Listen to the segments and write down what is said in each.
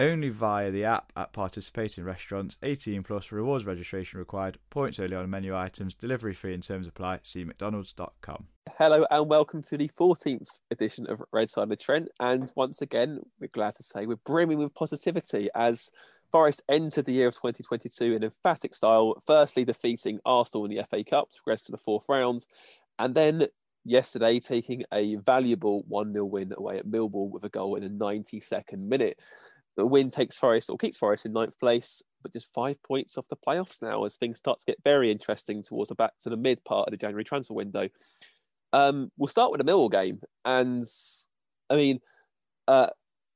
Only via the app at participating restaurants. 18 plus rewards registration required. Points only on menu items. Delivery fee in terms apply. See McDonald's.com. Hello and welcome to the 14th edition of Red Side of the Trent. And once again, we're glad to say we're brimming with positivity as Forest entered the year of 2022 in emphatic style. Firstly, defeating Arsenal in the FA Cup to progress to the fourth round, and then yesterday taking a valuable 1 0 win away at Millwall with a goal in the 92nd minute. The win takes Forest or keeps Forest in ninth place, but just five points off the playoffs now as things start to get very interesting towards the back to the mid part of the January transfer window. Um, we'll start with the Millwall game, and I mean, uh,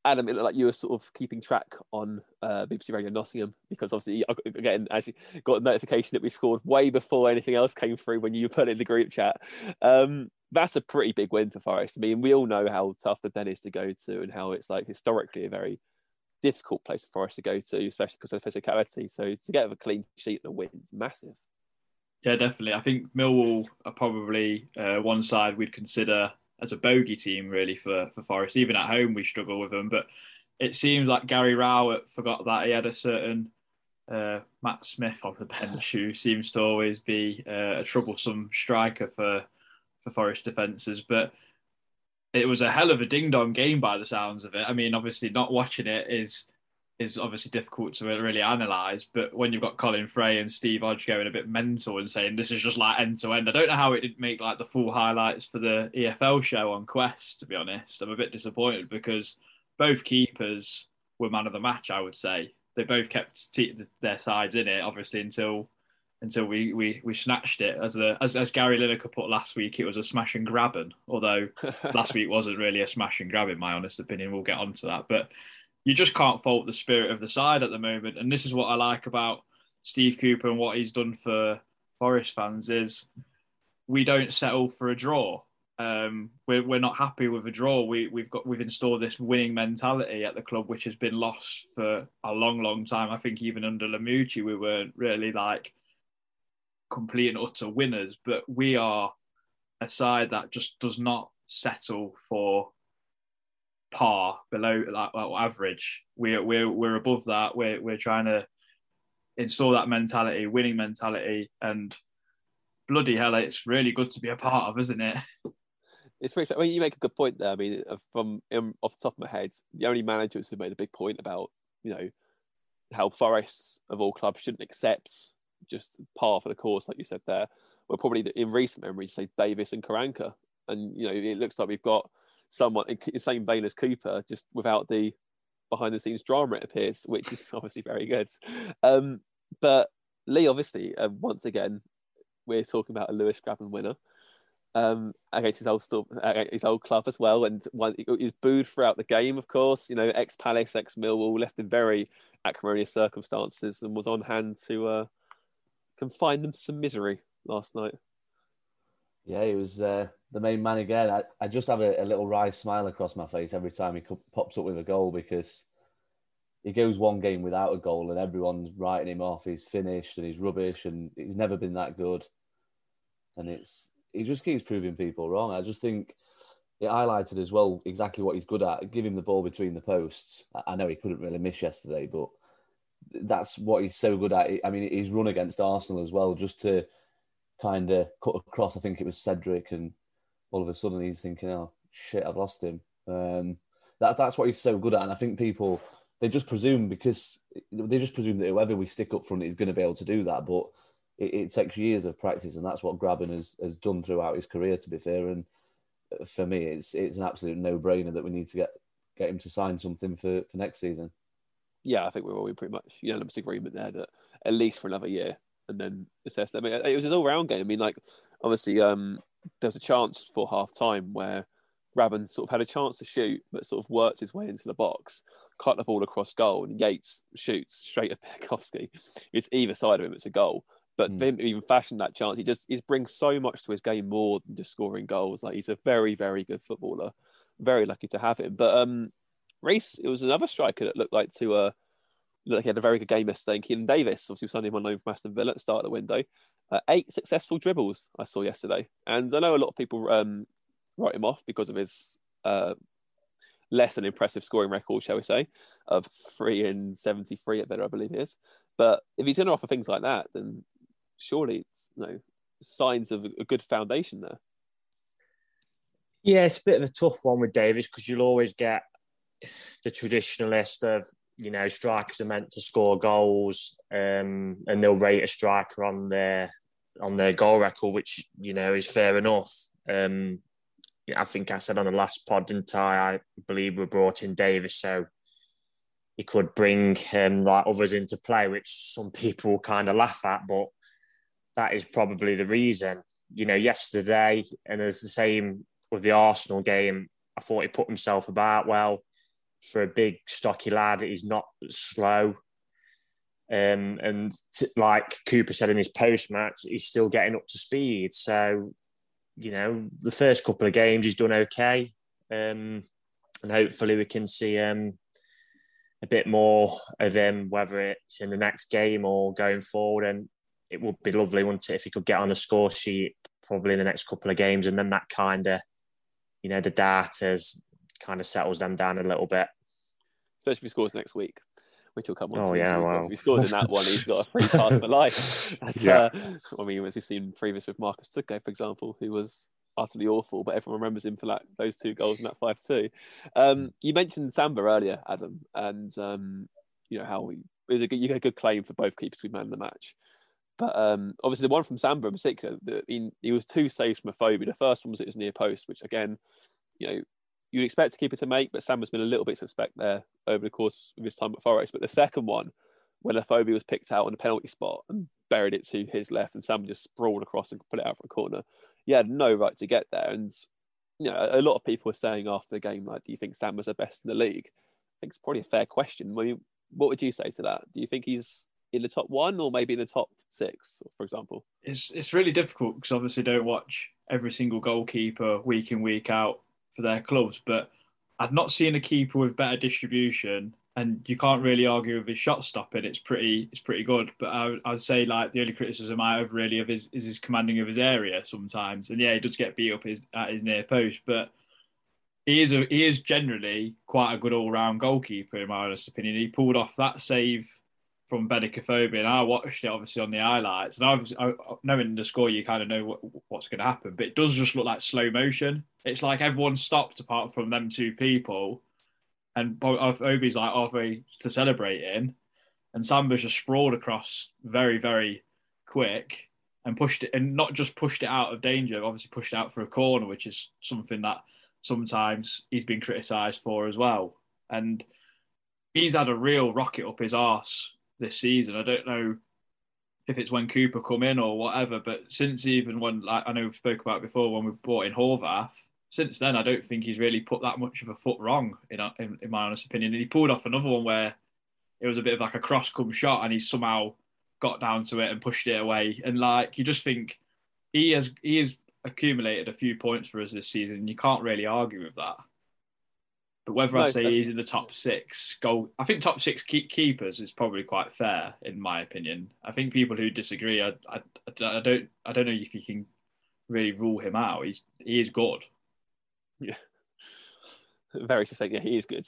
Adam, it looked like you were sort of keeping track on uh, BBC Radio Nottingham because obviously, again, as you got a notification that we scored way before anything else came through when you put it in the group chat. Um, that's a pretty big win for Forest. I mean, we all know how tough the Den is to go to and how it's like historically a very difficult place for Forest to go to, especially because of the physicality. So to get a clean sheet and wins, massive. Yeah, definitely. I think Millwall are probably uh, one side we'd consider as a bogey team really for for Forest. Even at home, we struggle with them. But it seems like Gary Rowett forgot that he had a certain uh, Matt Smith on the bench, who seems to always be uh, a troublesome striker for for Forest defences. But it was a hell of a ding dong game by the sounds of it. I mean, obviously, not watching it is is obviously difficult to really analyse. But when you've got Colin Fray and Steve Hodge going a bit mental and saying this is just like end to end, I don't know how it didn't make like the full highlights for the EFL show on Quest. To be honest, I'm a bit disappointed because both keepers were man of the match. I would say they both kept t- their sides in it, obviously until until we we, we snatched it. As the as, as Gary Lineker put last week, it was a smash and grabbing. Although last week wasn't really a smash and grab, in my honest opinion. We'll get onto that, but you just can't fault the spirit of the side at the moment. And this is what I like about Steve Cooper and what he's done for Forest fans is we don't settle for a draw. Um, we're, we're not happy with a draw. We, we've got we've installed this winning mentality at the club, which has been lost for a long, long time. I think even under Lamouchi, we weren't really like complete and utter winners, but we are a side that just does not settle for par below like, average. We're we're we're above that. We're we're trying to install that mentality, winning mentality, and bloody hell, it's really good to be a part of, isn't it? It's pretty. I mean, you make a good point there. I mean, from um, off the top of my head, the only managers who made a big point about you know how Forest of all clubs shouldn't accept just par for the course, like you said there, were probably in recent memory, say Davies and Karanka. And, you know, it looks like we've got someone in the same vein as Cooper, just without the behind the scenes drama, it appears, which is obviously very good. Um, but Lee, obviously, uh, once again, we're talking about a Lewis Grabban winner um, against his old uh, his old club as well, and one he's booed throughout the game. Of course, you know, ex Palace, ex Millwall, left in very acrimonious circumstances, and was on hand to uh, confine them to some misery last night. Yeah, he was uh, the main man again. I, I just have a, a, little wry smile across my face every time he pops up with a goal because he goes one game without a goal and everyone's writing him off. He's finished and he's rubbish and he's never been that good. And it's he just keeps proving people wrong. I just think it highlighted as well exactly what he's good at. Give him the ball between the posts. I know he couldn't really miss yesterday, but that's what he's so good at. I mean, he's run against Arsenal as well, just to kind of cut across. I think it was Cedric, and all of a sudden he's thinking, "Oh shit, I've lost him." Um, that, that's what he's so good at, and I think people they just presume because they just presume that whoever we stick up front is going to be able to do that. But it, it takes years of practice, and that's what Grabban has, has done throughout his career. To be fair, and for me, it's it's an absolute no brainer that we need to get get him to sign something for, for next season. Yeah, I think we're all in pretty much unanimous agreement there that at least for another year and then assess them. I mean, it was an all round game. I mean, like obviously um, there was a chance for half time where Grabban sort of had a chance to shoot, but sort of worked his way into the box, cut the ball across goal, and Yates shoots straight at Bialkowski. It's either side of him, it's a goal. But mm. for him to even fashion that chance, he just he brings so much to his game more than just scoring goals. Like he's a very, very good footballer. Very lucky to have him. But um Reese, it was another striker that looked like to uh like he had a very good game yesterday. And Keinan Davis, obviously signed him on loan from Aston Villa at the start of the window. Uh, eight successful dribbles I saw yesterday. And I know a lot of people um, write him off because of his uh, less than impressive scoring record, shall we say, of three and seventy three at Villa, I believe is. But if he's going to offer things like that, then surely it's you know signs of a good foundation there. Yeah, it's a bit of a tough one with Davis because you'll always get the traditionalist of you know strikers are meant to score goals, um, and they'll rate a striker on their on their goal record, which you know is fair enough. Um, I think I said on the last pod, didn't I? I believe we brought in Davis so he could bring um, like others into play, which some people kind of laugh at, but that is probably the reason. You know, yesterday, and it's the same with the Arsenal game, I thought he put himself about well. For a big, stocky lad, he's not slow. Um, and t- like Cooper said in his post match, he's still getting up to speed. So you know, the first couple of games he's done okay, um, and hopefully we can see um, a bit more of him, whether it's in the next game or going forward. And it would be lovely, wouldn't it, if he could get on the score sheet probably in the next couple of games, and then that kind of, you know, the darters kind of settles them down a little bit. Especially if he scores next week which will come on. Oh yeah, well, if he scores in that one, he's got a free pass for life. Yeah. Uh, I mean, as we've seen previous with Marcus Tudgay, for example, who was utterly awful, but everyone remembers him for that those two goals in that five two. Um, you mentioned Samba earlier, Adam, and um, you know how is a good, you get a good claim for both keepers be man the match. But um, obviously, the one from Samba in particular, the, he, he was two saves from Afobe. The first one was at his near post, which again, you know, you'd expect to keep it to make, but Sam has been a little bit suspect there over the course of his time at Forest. But the second one, when Afobe was picked out on the penalty spot and buried it to his left, and Sam just sprawled across and put it out for a corner, he had no right to get there. And you know, a lot of people were saying after the game, like, do you think Sam was the best in the league? I think it's probably a fair question. What would you say to that? Do you think he's in the top one or maybe in the top six, for example? It's it's really difficult because obviously don't watch every single goalkeeper week in week out for their clubs, but I've not seen a keeper with better distribution, and you can't really argue with his shot stopping. It's pretty, it's pretty good. But I, I'd say like the only criticism I have really of his is his commanding of his area sometimes, and yeah, he does get beat up his, at his near post, but he is a, he is generally quite a good all round goalkeeper in my honest opinion. He pulled off that save from Afobe, and I watched it obviously on the highlights. And obviously, knowing the score, you kind of know what, what's going to happen, but it does just look like slow motion. It's like everyone stopped apart from them two people, and Obi's like halfway to celebrating, and Samba's just sprawled across very, very quick and pushed it, and not just pushed it out of danger, obviously pushed out for a corner, which is something that sometimes he's been criticised for as well. And he's had a real rocket up his arse this season. I don't know if it's when Cooper come in or whatever, but since even when like I know we spoke about before when we brought in Horvath, since then I don't think he's really put that much of a foot wrong in in, in my honest opinion. And he pulled off another one where it was a bit of like a cross come shot, and he somehow got down to it and pushed it away. And like you just think he has he has accumulated a few points for us this season. And you can't really argue with that. But whether no, I say he's in the top six goal, I think top six keepers is probably quite fair in my opinion. I think people who disagree, I, I, I don't, I don't know if you can really rule him out. He's he is good. Yeah, very succinct. Yeah, he is good.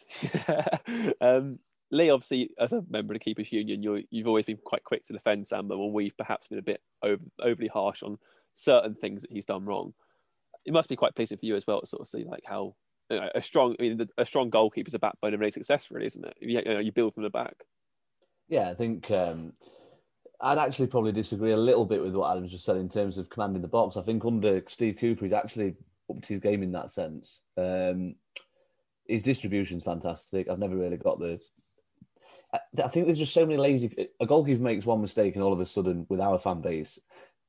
um, Lee, obviously, as a member of the Keepers Union, you have always been quite quick to defend Samba when we've perhaps been a bit over, overly harsh on certain things that he's done wrong. It must be quite pleasing for you as well to sort of see like how a strong. I mean, a strong goalkeeper is a backbone of any success, really, isn't it? You, you, know, you build from the back. Yeah, I think um, I'd actually probably disagree a little bit with what Adam just said in terms of commanding the box. I think under Steve Cooper, he's actually upped his game in that sense. Um, his distribution's fantastic. I've never really got the. I, I think there's just so many lazy. A goalkeeper makes one mistake, and all of a sudden, with our fan base,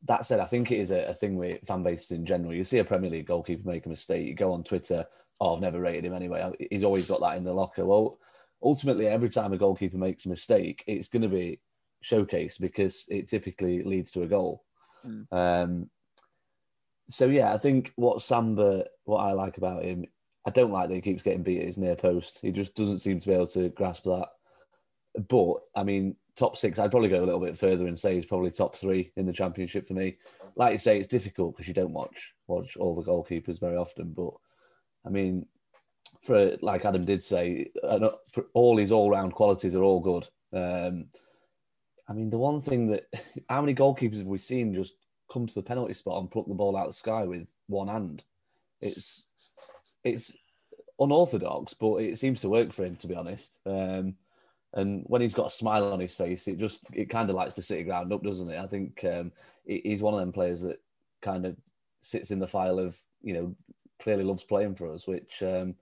that said, I think it is a, a, thing with fan bases in general. You see a Premier League goalkeeper make a mistake, you go on Twitter, oh, I've never rated him anyway. He's always got that in the locker. Well, ultimately, every time a goalkeeper makes a mistake, it's going to be showcased because it typically leads to a goal. Mm. Um, so yeah, I think what Samba, what I like about him, I don't like that he keeps getting beat at his near post. He just doesn't seem to be able to grasp that. But I mean, top six, I'd probably go a little bit further and say he's probably top three in the championship for me. Like you say, it's difficult because you don't watch watch all the goalkeepers very often. But I mean, for like Adam did say, for all his all round qualities are all good. Um, I mean, the one thing that how many goalkeepers have we seen just come to the penalty spot and pluck the ball out of the sky with one hand? It's it's unorthodox, but it seems to work for him, to be honest. Um, and when he's got a smile on his face, it just it kind of lights the city ground up, doesn't it? I think um, he's one of them players that kind of sits in the file of you know clearly loves playing for us, which um,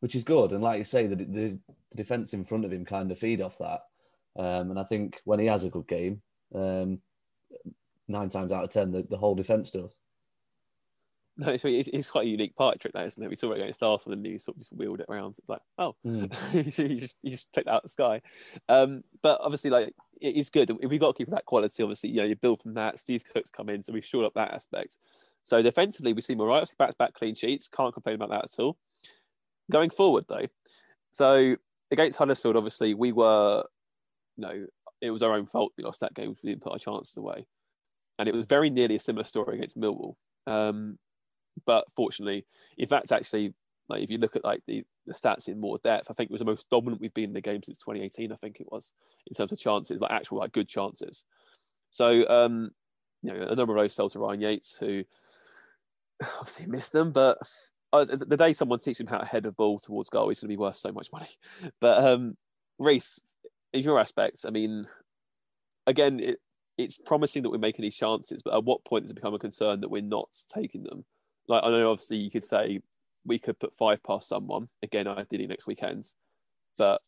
which is good. And like you say, the, the, the defense in front of him kind of feed off that. Um, and I think when he has a good game, um, nine times out of ten, the, the whole defense does. No, it's, it's, quite a unique part trick, that isn't it? We saw it against Arsenal, and you sort of just wheeled it around. So it's like, oh, mm. you just you just picked out the sky. Um, but obviously, like it is good if we got to keep that quality. Obviously, you know, you build from that. Steve Cook's come in, so we shored up that aspect. So defensively, we all right. Back back clean sheets. Can't complain about that at all. Going forward, though, so against Huddersfield, obviously, we were, you know, it was our own fault we lost that game. We didn't put our chances away, and it was very nearly a similar story against Millwall. Um, but fortunately, in fact, actually, like if you look at like the, the stats in more depth, I think it was the most dominant we've been in the game since 2018. I think it was in terms of chances, like actual like good chances. So um, you know, a number of those fell to Ryan Yates, who obviously missed them, but the day someone teaches him how to head a ball towards goal, he's going to be worth so much money. But um, Reese, in your aspects, I mean, again, it, it's promising that we're making these chances, but at what point does it become a concern that we're not taking them? like I know obviously you could say we could put five past someone again I did ideally next weekend, but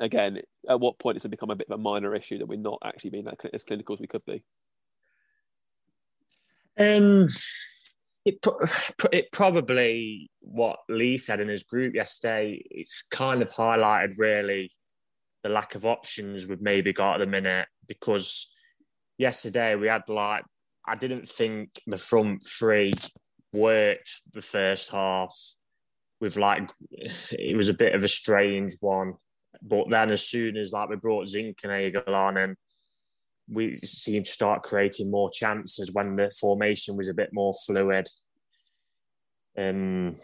again, at what point does it become a bit of a minor issue that we're not actually being as clinical as we could be? Um, it, it probably what Lee said in his group yesterday. It's kind of highlighted really the lack of options we've maybe got at the minute because yesterday we had like I didn't think the front three worked the first half with like it was a bit of a strange one. But then as soon as like we brought Zinckernagel on and we seemed to start creating more chances when the formation was a bit more fluid. Um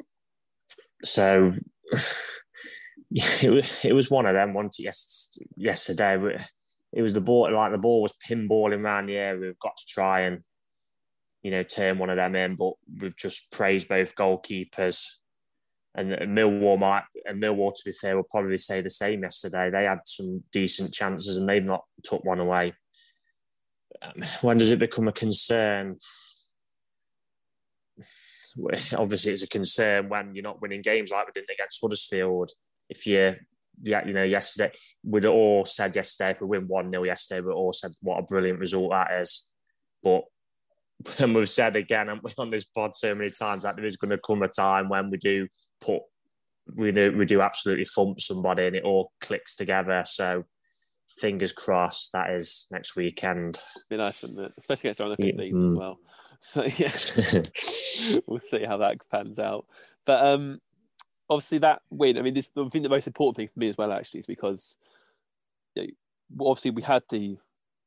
so it was, one of them once yes, yesterday. It was the ball like the ball was pinballing around the area. We've got to try and you know, turn one of them in. But we've just praised both goalkeepers. And Millwall might, and Millwall, to be fair, will probably say the same yesterday. They had some decent chances and they've not took one away. When does it become a concern? Obviously, it's a concern when you're not winning games like we did against Huddersfield. If you, yeah, you know, yesterday we'd all said yesterday if we win one 0 yesterday, we all said what a brilliant result that is. But and we've said again and we on this pod so many times that there is going to come a time when we do put we do we do absolutely thump somebody and it all clicks together. So fingers crossed that is next weekend. Be nice, wouldn't it? Especially against around the fifteenth mm. as well. So yeah, we'll see how that pans out. But um, obviously that win. I mean, this I think the most important thing for me as well actually is because you know, obviously we had the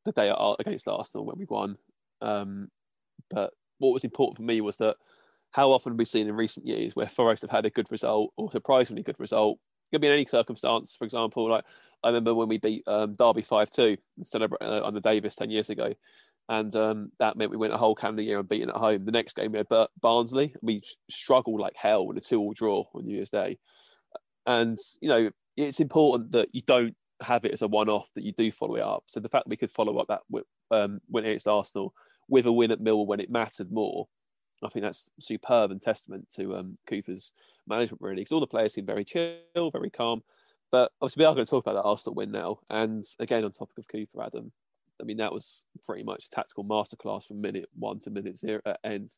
the day against Arsenal when we won. Um, but what was important for me was that how often we've seen in recent years where Forest have had a good result or surprisingly good result. It could be in any circumstance. For example, like I remember when we beat um, Derby five two uh, on the Davis ten years ago. and um, that meant we went a whole calendar year unbeaten at home. The next game we had Barnsley. We struggled like hell with a two-all draw on New Year's Day, and you know it's important that you don't have it as a one-off that you do follow it up. So the fact we could follow up that um, win against Arsenal with a win at Millwall when it mattered more, I think that's superb and testament to um, Cooper's management really. Because all the players seem very chill, very calm. But obviously, we are going to talk about that Arsenal win now. And again, on topic of Cooper, Adam, I mean, that was pretty much a tactical masterclass from minute one to minute zero at uh, end.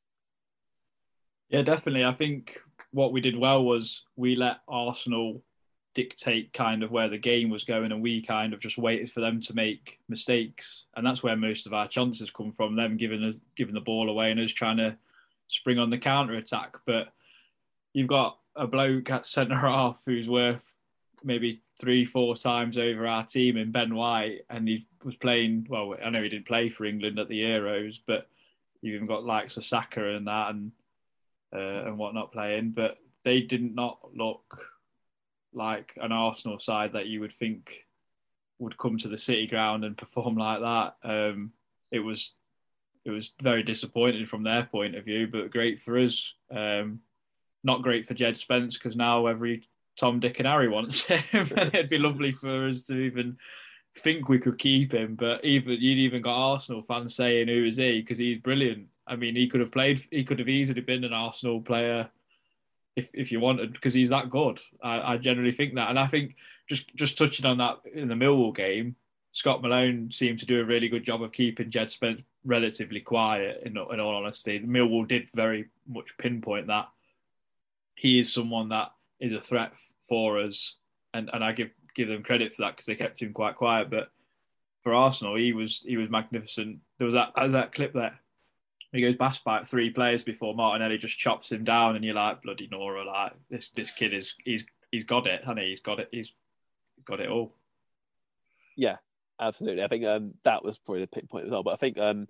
Yeah, definitely. I think what we did well was we let Arsenal dictate kind of where the game was going, and we kind of just waited for them to make mistakes, and that's where most of our chances come from. Them giving us giving the ball away and us trying to spring on the counter attack. But you've got a bloke at centre half who's worth maybe three, four times over our team in Ben White, and he was playing. Well, I know he didn't play for England at the Euros, but you've even got likes of Saka and that and uh, and whatnot playing, but they did not look like an Arsenal side that you would think would come to the City ground and perform like that. Um, it was it was very disappointing from their point of view, but great for us. Um, not great for Jed Spence because now every Tom, Dick, and Harry wants him, and it'd be lovely for us to even think we could keep him. But even you'd even got Arsenal fans saying, "Who is he?" Because he's brilliant. I mean, he could have played. He could have easily been an Arsenal player if if you wanted, because he's that good. I, I generally think that, and I think just just touching on that in the Millwall game, Scott Malone seemed to do a really good job of keeping Jed Spence relatively quiet. In, in all honesty, Millwall did very much pinpoint that he is someone that is a threat for us, and, and I give give them credit for that because they kept him quite quiet. But for Arsenal, he was he was magnificent. There was that that clip there. He goes past by three players before Martinelli just chops him down, and you're like, bloody Nora, like this this kid is he's he's got it, honey. He's got it. He's got it all. Yeah, absolutely. I think um, that was probably the pinpoint as well. But I think um,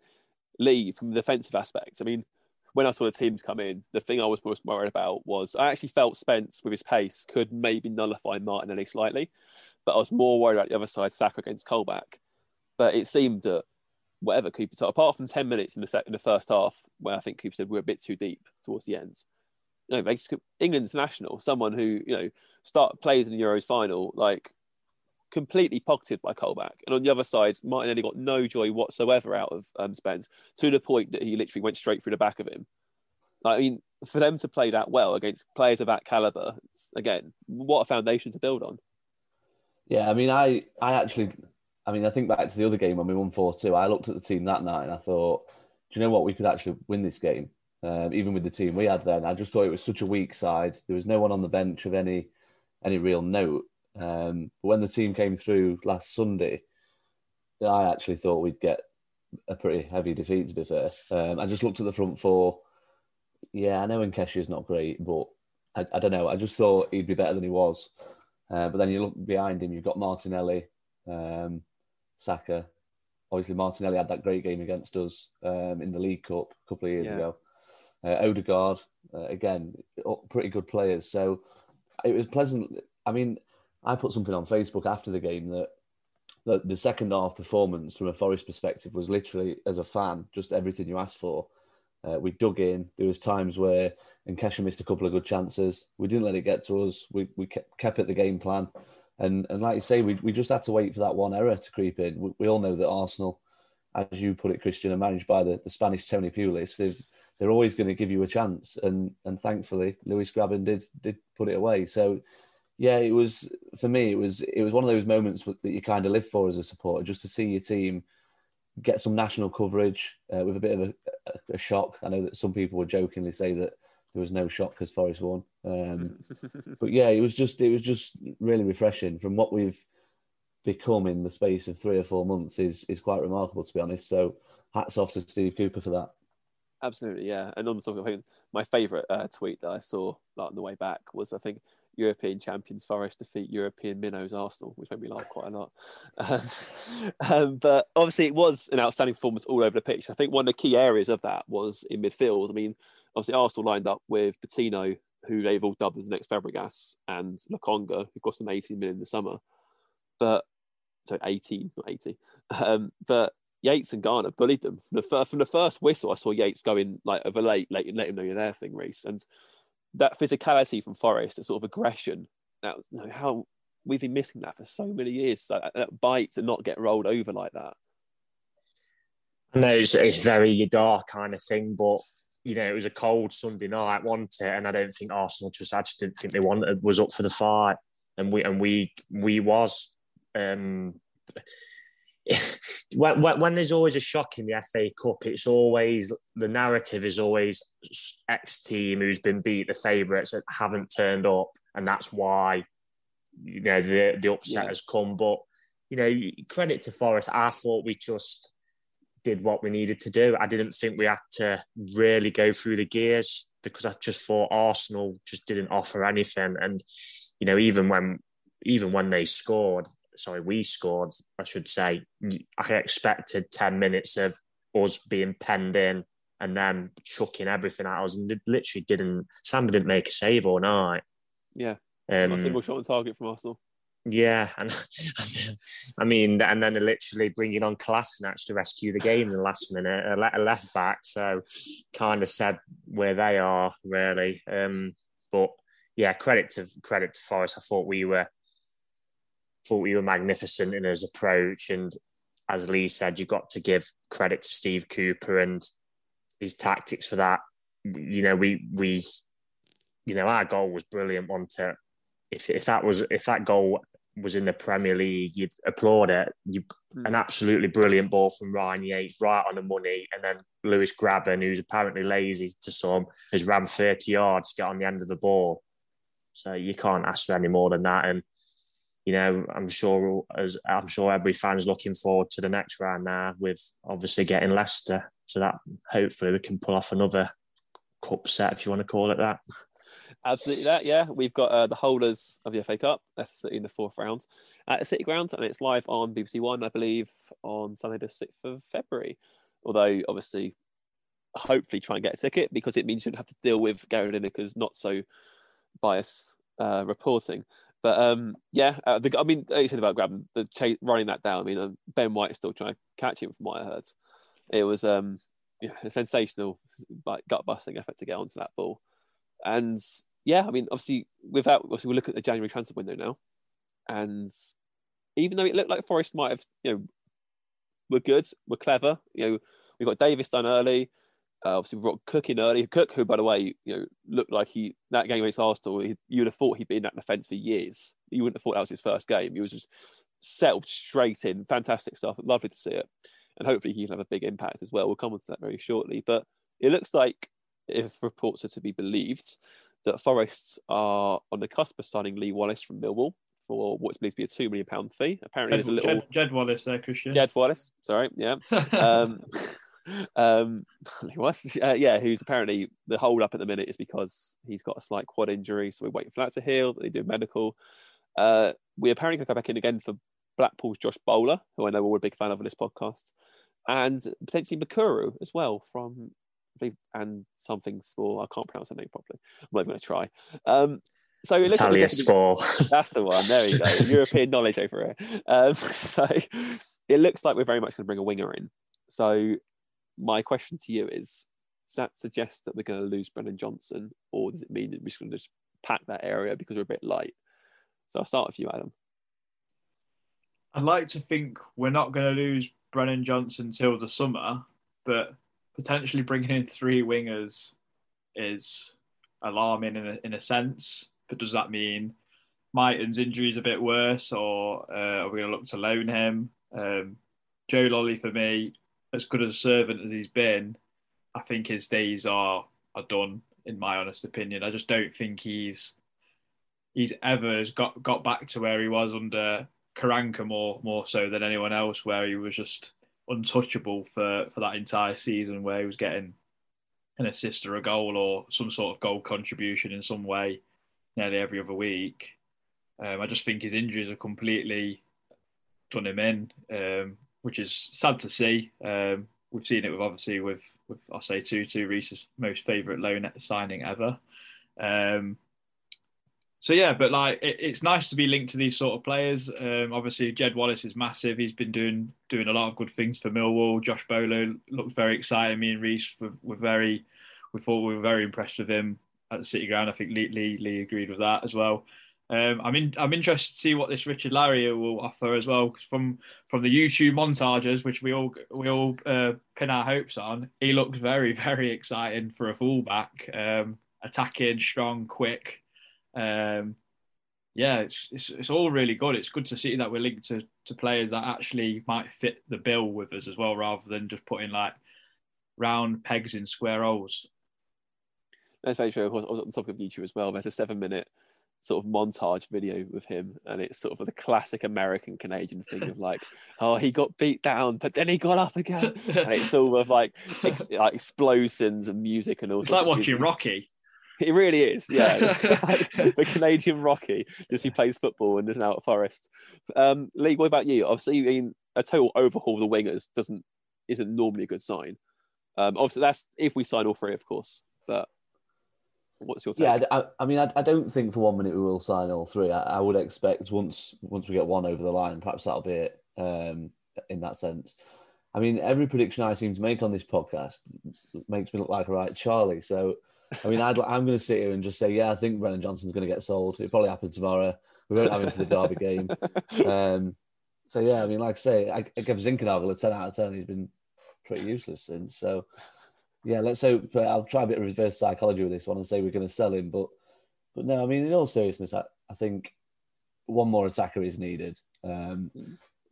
Lee, from the defensive aspect, I mean, when I saw the teams come in, the thing I was most worried about was I actually felt Spence with his pace could maybe nullify Martinelli slightly, but I was more worried about the other side, Saka against Colback. But it seemed that whatever Cooper apart from 10 minutes in the, in the first half, where I think Cooper said we're a bit too deep towards the ends, you know, England's national, someone who, you know, start plays in the Euros final, like completely pocketed by Colback. And on the other side, Martinelli got no joy whatsoever out of um, Spence to the point that he literally went straight through the back of him. I mean, for them to play that well against players of that caliber, again, what a foundation to build on. Yeah, I mean, I, I actually, I mean, I think back to the other game when we won 4 2. I looked at the team that night and I thought, do you know what? We could actually win this game, um, even with the team we had then. I just thought it was such a weak side. There was no one on the bench of any any real note. Um, but when the team came through last Sunday, I actually thought we'd get a pretty heavy defeat. To be fair, um, I just looked at the front four. Yeah, I know Nketiah is not great, but I, I, don't know. I just thought he'd be better than he was. Uh, but then you look behind him, you've got Martinelli, um, Saka. Obviously, Martinelli had that great game against us um, in the League Cup a couple of years yeah. ago. Uh, Odegaard, uh, again, pretty good players. So it was pleasant. I mean, I put something on Facebook after the game that the, the second half performance from a Forest perspective was literally, as a fan, just everything you asked for. Uh, we dug in. There was times where Nketiah missed a couple of good chances. We didn't let it get to us. We, we kept, kept at the game plan. And, and like you say, we, we just had to wait for that one error to creep in. We, we all know that Arsenal, as you put it, Christian, are managed by the, the Spanish Tony Pulis. They've, they're always going to give you a chance. And and thankfully, Lewis Grabban did did put it away. So yeah, it was for me. It was it was one of those moments that you kind of live for as a supporter, just to see your team get some national coverage uh, with a bit of a, a, shock. I know that some people would jokingly say that there was no shock because Forest won, um, but yeah, it was just it was just really refreshing from what we've become in the space of three or four months is is quite remarkable to be honest. So hats off to Steve Cooper for that. Absolutely, yeah. And on the topic of my favourite uh, tweet that I saw like, on the way back was I think European champions Forest defeat European minnows Arsenal, which made me laugh quite a lot. Um, um, but obviously, it was an outstanding performance all over the pitch. I think one of the key areas of that was in midfield. I mean, obviously, Arsenal lined up with Patino, who they've all dubbed as the next Fabregas, and Lokonga, who cost them 18 million in the summer. But so 18, not 80. Um, but Yates and Garner bullied them from the first from the first whistle. I saw Yates going like over late, late, let him know you're there thing, Reese, and that physicality from Forest, that sort of aggression. That you know, how we've been missing that for so many years. So that, that bite to not get rolled over like that. I know it's, it's very dark kind of thing, but you know, it was a cold Sunday night, wasn't it? And I don't think Arsenal just I just didn't think they wanted was up for the fight, and we and we we was. Um, when, when, there's always a shock in the FA Cup, it's always the narrative is always X team who's been beat, the favourites that haven't turned up, and that's why you know the the upset yeah. has come. But you know, credit to Forest. I thought we just did what we needed to do. I didn't think we had to really go through the gears because I just thought Arsenal just didn't offer anything. And you know, even when even when they scored, sorry, we scored, I should say, I expected ten minutes of us being penned in and then chucking everything at us, and literally didn't. Sam didn't make a save all night. Yeah, um, a single shot on target from Arsenal. Yeah, and I mean, and then they're literally bringing on Kolasinac to rescue the game in the last minute, a left back. So, kind of said where they are really. Um, but yeah, credit to credit to Forest. I thought we were thought we were magnificent in his approach, and as Lee said, you've got to give credit to Steve Cooper and his tactics for that. You know, we we, you know, our goal was brilliant. One to if if that was if that goal was in the Premier League, you'd applaud it. You, mm. An absolutely brilliant ball from Ryan Yates, right on the money, and then Lewis Grabban, who's apparently lazy to some, has ran 30 yards to get on the end of the ball. So you can't ask for any more than that. And you know, I'm sure as I'm sure every fan's looking forward to the next round now, with obviously getting Leicester. So that hopefully we can pull off another cup set, if you want to call it that. Absolutely that, yeah. We've got uh, the holders of the FA Cup, Leicester City in the fourth round at the City Ground, and it's live on BBC One, I believe, on Sunday the 6th of February. Although, obviously, hopefully try and get a ticket because it means you don't have to deal with Gary Lineker's not so biased uh, reporting. But um, yeah, uh, the, I mean, like you said about grabbing the chase, running that down. I mean, um, Ben White is still trying to catch him, from what I heard. It was um, yeah, a sensational, like gut busting effort to get onto that ball, and yeah, I mean, obviously, without obviously, we look at the January transfer window now, and even though it looked like Forest might have, you know, we're good, we're clever. You know, we got Davis done early. Uh, obviously, we brought Cook in early. Cook, who, by the way, you know, looked like he that game against Arsenal. He, you would have thought he'd been in that defence for years. You wouldn't have thought that was his first game. He was just settled straight in. Fantastic stuff. Lovely to see it, and hopefully he can have a big impact as well. We'll come on to that very shortly. But it looks like, if reports are to be believed, that Forests are on the cusp of signing Lee Wallace from Millwall for what's believed to be a two million pound fee. Apparently, Jed, there's a little Jed, Jed, Wallace there, Christian. Jed Wallace, sorry, yeah, um, um, uh, yeah, who's apparently the hold up at the minute is because he's got a slight quad injury, so we're waiting for that to heal. They do medical. Uh, we apparently going to go back in again for Blackpool's Josh Bowler, who I know we're a big fan of on this podcast, and potentially Makuru as well from and something small. I can't pronounce her name properly. I'm not even going to try. Um, so it looks Antalyaspor. That's the one. There we go. European knowledge over here. Um, so it looks like we're very much going to bring a winger in. So my question to you is: Does that suggest that we're going to lose Brennan Johnson, or does it mean that we're just going to just pack that area because we're a bit light? So I'll start with you, Adam. I'd like to think we're not going to lose Brennan Johnson till the summer, but potentially bringing in three wingers is alarming in a, in a sense. But does that mean Mighten's injury is a bit worse, or uh, are we going to look to loan him? Um, Joe Lolley, for me, as good a servant as he's been, I think his days are are done. In my honest opinion, I just don't think he's he's ever got got back to where he was under Karanka more more so than anyone else, where he was just untouchable for for that entire season, where he was getting an assist or a goal or some sort of goal contribution in some way nearly every other week. Um, I just think his injuries have completely done him in, um, which is sad to see. Um, we've seen it with obviously with with I say two Tutu Reese's most favourite loan signing ever. Um, so yeah, but like it, it's nice to be linked to these sort of players. Um, obviously, Jed Wallace is massive. He's been doing doing a lot of good things for Millwall. Josh Bowler looked very exciting. Me and Reese were, were very, we thought we were very impressed with him at the City Ground. I think Lee Lee, Lee agreed with that as well. Um, I'm in, I'm interested to see what this Richard Laryea will offer as well. Cause from from the YouTube montages, which we all we all uh, pin our hopes on, he looks very very exciting for a fullback, um, attacking, strong, quick. Um, yeah, it's, it's it's all really good. It's good to see that we're linked to to players that actually might fit the bill with us as well, rather than just putting like round pegs in square holes. That's very true. Of course, I was on top of YouTube as well. There's a seven minute sort of montage video with him, and it's sort of the classic American Canadian thing of like, oh, he got beat down, but then he got up again, and it's all of like, ex- like explosions and music and all. It's like watching Rocky. It really is, yeah. like the Canadian Rocky, just he plays football and is now at Forest. Um, Lee, what about you? Obviously, I mean, a total overhaul of the wingers doesn't isn't normally a good sign. Um, obviously, that's if we sign all three, of course. But what's your take? Yeah, I, I mean, I, I, don't think for one minute we will sign all three. I, I, would expect once once we get one over the line, perhaps that'll be it. Um, in that sense, I mean, every prediction I seem to make on this podcast makes me look like a right Charlie. So I mean, i am going to sit here and just say, yeah, I think Brennan Johnson's going to get sold. It probably happens tomorrow. We won't have him for the Derby game. Um, so yeah, I mean, like I say, I, I give Zinckernagel a ten out of ten. He's been pretty useless since. So yeah, let's hope. I'll try a bit of reverse psychology with this one and say we're going to sell him, but but no, I mean, in all seriousness, I, I think one more attacker is needed. Um,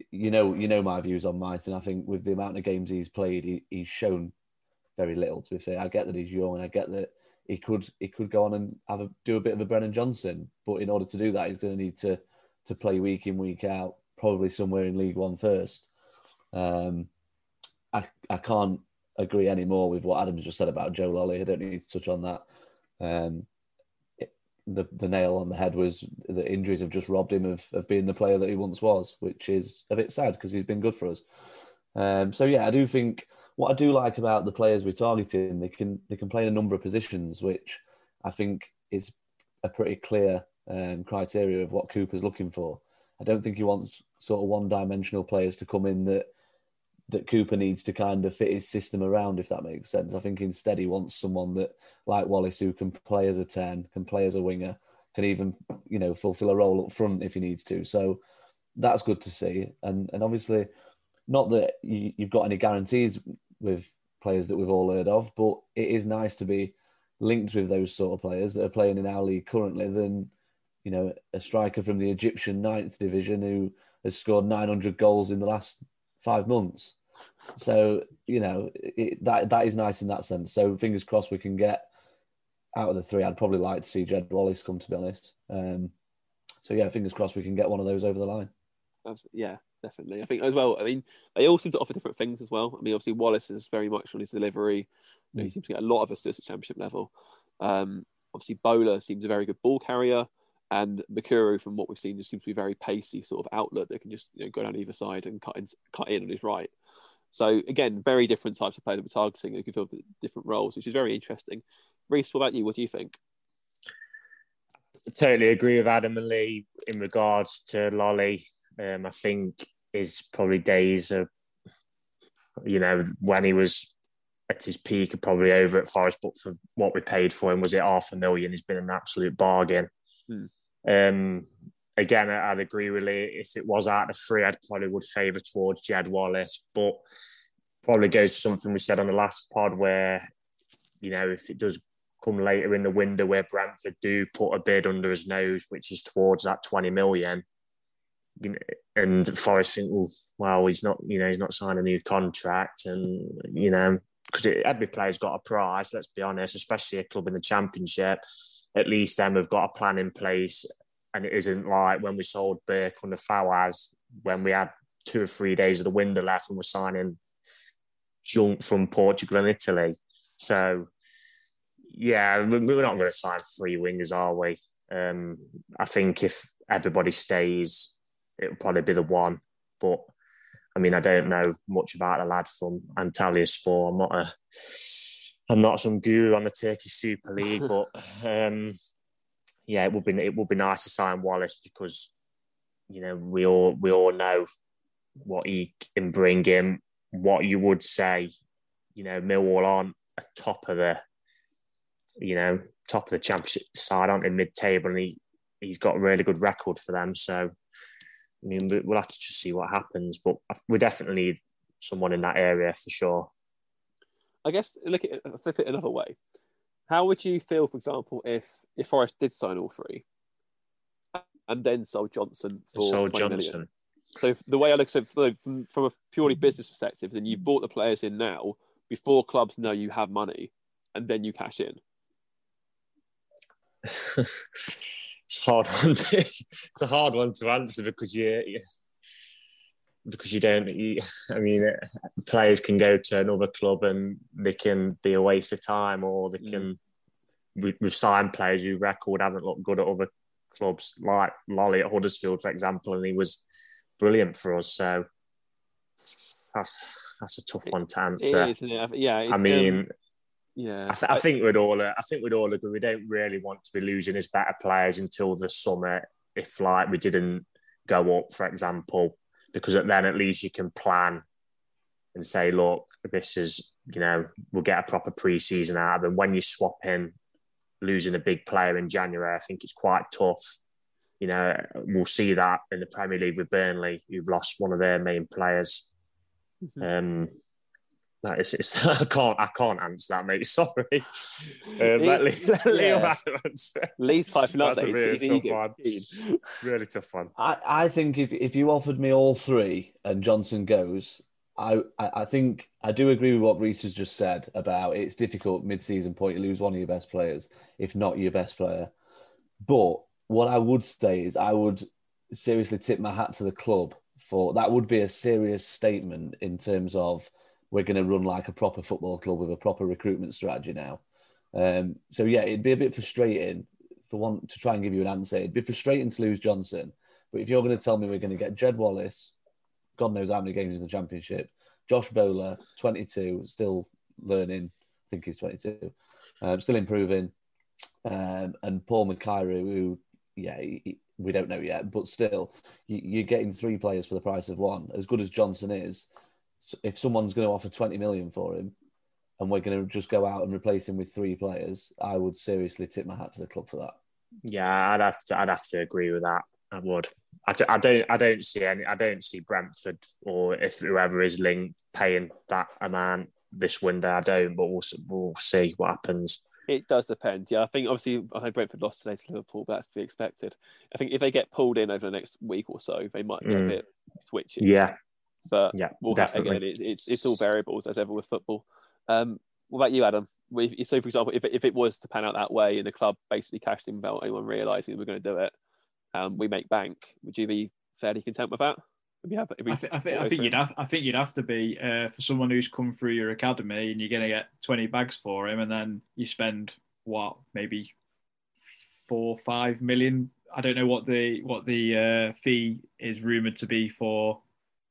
you know, you know my views on Mighten. I think with the amount of games he's played, he, he's shown very little. To be fair, I get that he's young, I get that he could he could go on and have a, do a bit of a Brennan Johnson. But in order to do that, he's going to need to to play week in week out, probably somewhere in League One first. Um, I I can't agree anymore with what Adams just said about Joe Lolley. I don't need to touch on that. Um, it, the the nail on the head was the injuries have just robbed him of, of being the player that he once was, which is a bit sad because he's been good for us. Um, so yeah, I do think what I do like about the players we're targeting, they can they can play in a number of positions, which I think is a pretty clear um, criteria of what Cooper's looking for. I don't think he wants sort of one-dimensional players to come in that that Cooper needs to kind of fit his system around, if that makes sense. I think instead he wants someone that, like Wallace, who can play as a ten, can play as a winger, can even you know fulfill a role up front if he needs to. So that's good to see, and and obviously not that you, have got any guarantees with players that we've all heard of, but it is nice to be linked with those sort of players that are playing in our league currently than, you know, a striker from the Egyptian ninth division who has scored 900 goals in the last five months. So, you know, it, that that is nice in that sense. So, fingers crossed we can get out of the three. I'd probably like to see Jed Wallace come, to be honest. Um, so, yeah, fingers crossed we can get one of those over the line. Yeah, definitely. I think as well. I mean, they all seem to offer different things as well. I mean, obviously Wallace is very much on his delivery. You know, he mm. seems to get a lot of assists at championship level. Um, obviously, Bowler seems a very good ball carrier, and Mikuru, from what we've seen, just seems to be very pacey sort of outlet that can just you know, go down either side and cut in, cut in on his right. So again, very different types of player that we're targeting who can fill different roles, which is very interesting. Reese, what about you? What do you think? I totally agree with Adam and Lee in regards to Lolley. Um, I think his probably days of, you know, when he was at his peak, probably over at Forest. But for what we paid for him, was it half a million? He's been an absolute bargain. Hmm. Um, again, I'd agree with Lee. If it was out of three, I'd probably would favour towards Jed Wallace, but probably goes to something we said on the last pod where, you know, if it does come later in the window where Brentford do put a bid under his nose, which is towards that 20 million, you know, and Forest think, well, well, he's not, you know, he's not signed a new contract, and you know, because every player's got a price. Let's be honest, especially a club in the Championship. At least them have got a plan in place, and it isn't like when we sold Burke on the Fawaz when we had two or three days of the window left and we're signing junk from Portugal and Italy. So, yeah, we're not going to sign three wingers, are we? Um, I think if everybody stays it'll probably be the one. But I mean, I don't know much about the lad from Antalyaspor. I'm not a, I'm not some guru on the Turkish Super League, but um, yeah, it would be it would be nice to sign Wallace because you know we all we all know what he can bring in. What you would say, you know, Millwall aren't a top of the, you know, top of the championship side, aren't in mid table, and he he's got a really good record for them. So, I mean, we'll have to just see what happens, but we definitely need someone in that area for sure. I guess look at it, flip it another way. How would you feel, for example, if if Forest did sign all three and then sold Johnson for sold Johnson? Million? So the way I look, so from, from a purely business perspective, then you've bought the players in now before clubs know you have money, and then you cash in. it's hard one. To, it's a hard one to answer because you, you because you don't. You, I mean, players can go to another club and they can be a waste of time, or they can. Mm. We've signed players who record haven't looked good at other clubs, like Lolley at Huddersfield, for example, and he was brilliant for us. So that's that's a tough one to answer. Is, yeah, I mean, um, yeah, I, th- I, think we'd all I think we'd all agree we don't really want to be losing his better players until the summer. If like we didn't go up, for example, because then at least you can plan and say, look, this is you know we'll get a proper pre-season out of them. When you swap in losing a big player in January, I think it's quite tough you know, we'll see that in the Premier League with Burnley, who've lost one of their main players. Mm-hmm. Um, that is, it's, I can't, I can't answer that, mate. Sorry. Um, let, Lee, let Leo yeah. answer. Lee's piping up. That's a really tough one. Really tough one. I, I think if if you offered me all three and Johnson goes, I, I think I do agree with what Reese has just said about it's difficult mid-season point. You lose one of your best players, if not your best player. But what I would say is I would seriously tip my hat to the club for that would be a serious statement in terms of we're going to run like a proper football club with a proper recruitment strategy now. Um, so yeah, it'd be a bit frustrating for one to try and give you an answer. It'd be frustrating to lose Johnson, but if you're going to tell me we're going to get Jed Wallace, God knows how many games in the championship, Josh Bowler, 22, still learning. I think he's 22, um, still improving, um, and Paul McKayre, who yeah, we don't know yet, but still, you're getting three players for the price of one. As good as Johnson is, if someone's going to offer 20 million for him and we're going to just go out and replace him with three players, I would seriously tip my hat to the club for that. Yeah, I'd have to, I'd have to agree with that. I would. I, I don't. I don't see any. I don't see Brentford or if whoever is linked paying that amount this window. I don't. But we'll we'll see what happens. It does depend. Yeah, I think obviously I know Brentford lost today to Liverpool, but that's to be expected. I think if they get pulled in over the next week or so, they might get mm. a bit twitchy. Yeah, but yeah, we'll definitely. Again, it, it's it's all variables as ever with football. Um, what about you, Adam? So, for example, if if it was to pan out that way and the club basically cashed in without anyone realizing we're going to do it, um, we make bank. Would you be fairly content with that? If have, if I, th- I, think, I think you'd have. I think you'd have to be uh, for someone who's come through your academy and you're going to get twenty bags for him, and then you spend what maybe four five million. I don't know what the what the uh, fee is rumored to be for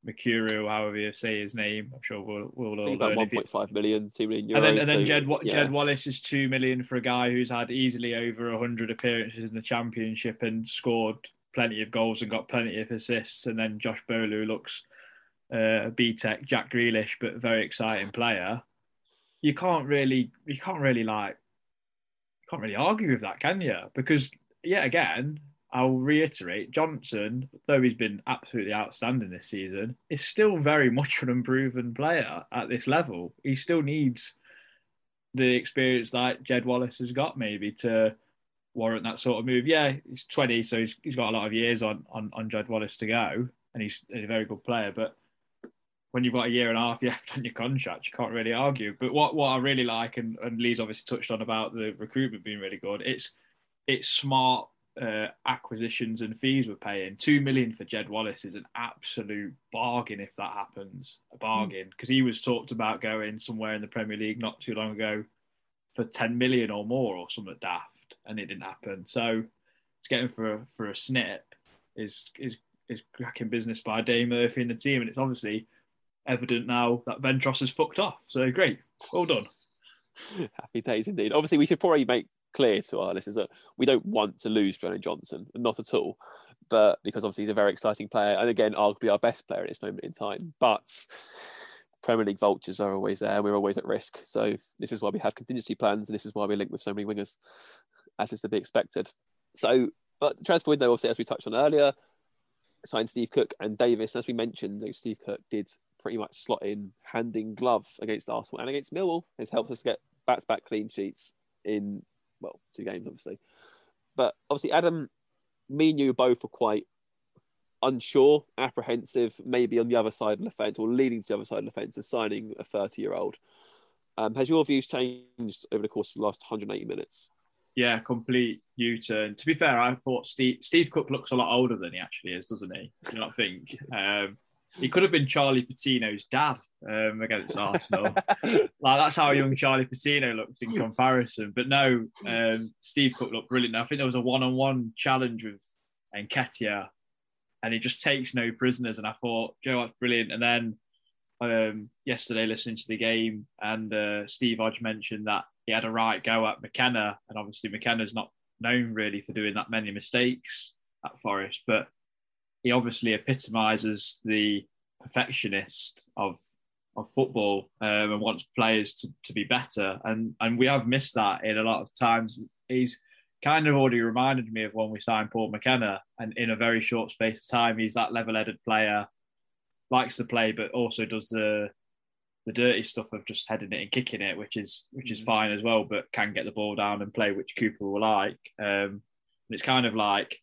Mercurio, however you say his name. I'm sure we'll we'll all learn. One point five million, two million euros. And then, and then so, Jed yeah. Jed Wallace is two million for a guy who's had easily over hundred appearances in the championship and scored plenty of goals and got plenty of assists. And then Josh Bowler looks uh, B Tech Jack Grealish, but very exciting player. You can't really you can't really like can't really argue with that, can you? Because yet again, I'll reiterate, Johnson, though he's been absolutely outstanding this season, is still very much an unproven player at this level. He still needs the experience that Jed Wallace has got, maybe to warrant that sort of move. Yeah, he's 20, so he's, he's got a lot of years on, on, on Jed Wallace to go, and he's a very good player. But when you've got a year and a half left on your contract, you can't really argue. But what, what I really like, and, and Lee's obviously touched on about the recruitment being really good, it's it's smart uh, acquisitions and fees we're paying. Two million for Jed Wallace is an absolute bargain if that happens. A bargain because mm. he was talked about going somewhere in the Premier League not too long ago for ten million or more or something daft, and it didn't happen. So to get him for for a snip is is is cracking business by Dane Murphy and the team, and it's obviously evident now that Ventros has fucked off. So great, well done. Happy days indeed. Obviously, we should probably make clear to our listeners that we don't want to lose Brennan Johnson, not at all. But because obviously he's a very exciting player, and again, arguably our best player at this moment in time. But Premier League vultures are always there. We're always at risk. So this is why we have contingency plans, and this is why we link with so many wingers, as is to be expected. So, but transfer window, obviously, as we touched on earlier, signed Steve Cook and Davis. As we mentioned, Steve Cook did pretty much slot in hand in glove against Arsenal and against Millwall. It's helped us get back to back clean sheets in well two games, obviously. But obviously, Adam, me and you both were quite unsure, apprehensive, maybe on the other side of the fence or leading to the other side of the fence of signing a 30 year old. Um, has your views changed over the course of the last 180 minutes? Yeah, complete U-turn. To be fair, I thought Steve Steve Cook looks a lot older than he actually is, doesn't he? Do you not think? Um, he could have been Charlie Patino's dad um, against Arsenal. like that's how young Charlie Patino looked in comparison. But no, um, Steve Cook looked brilliant. I think there was a one-on-one challenge with Nketiah, and he just takes no prisoners. And I thought, Joe, that's brilliant. And then um, yesterday, listening to the game, and uh, Steve Hodge mentioned that he had a right go at McKenna, and obviously McKenna's not known really for doing that many mistakes at Forest, but he obviously epitomizes the perfectionist of of football um, and wants players to, to be better. And and we have missed that in a lot of times. He's kind of already reminded me of when we signed Paul McKenna, and in a very short space of time, he's that level-headed player, likes to play, but also does the the dirty stuff of just heading it and kicking it, which is which is mm. fine as well, but can get the ball down and play, which Cooper will like. Um, and it's kind of like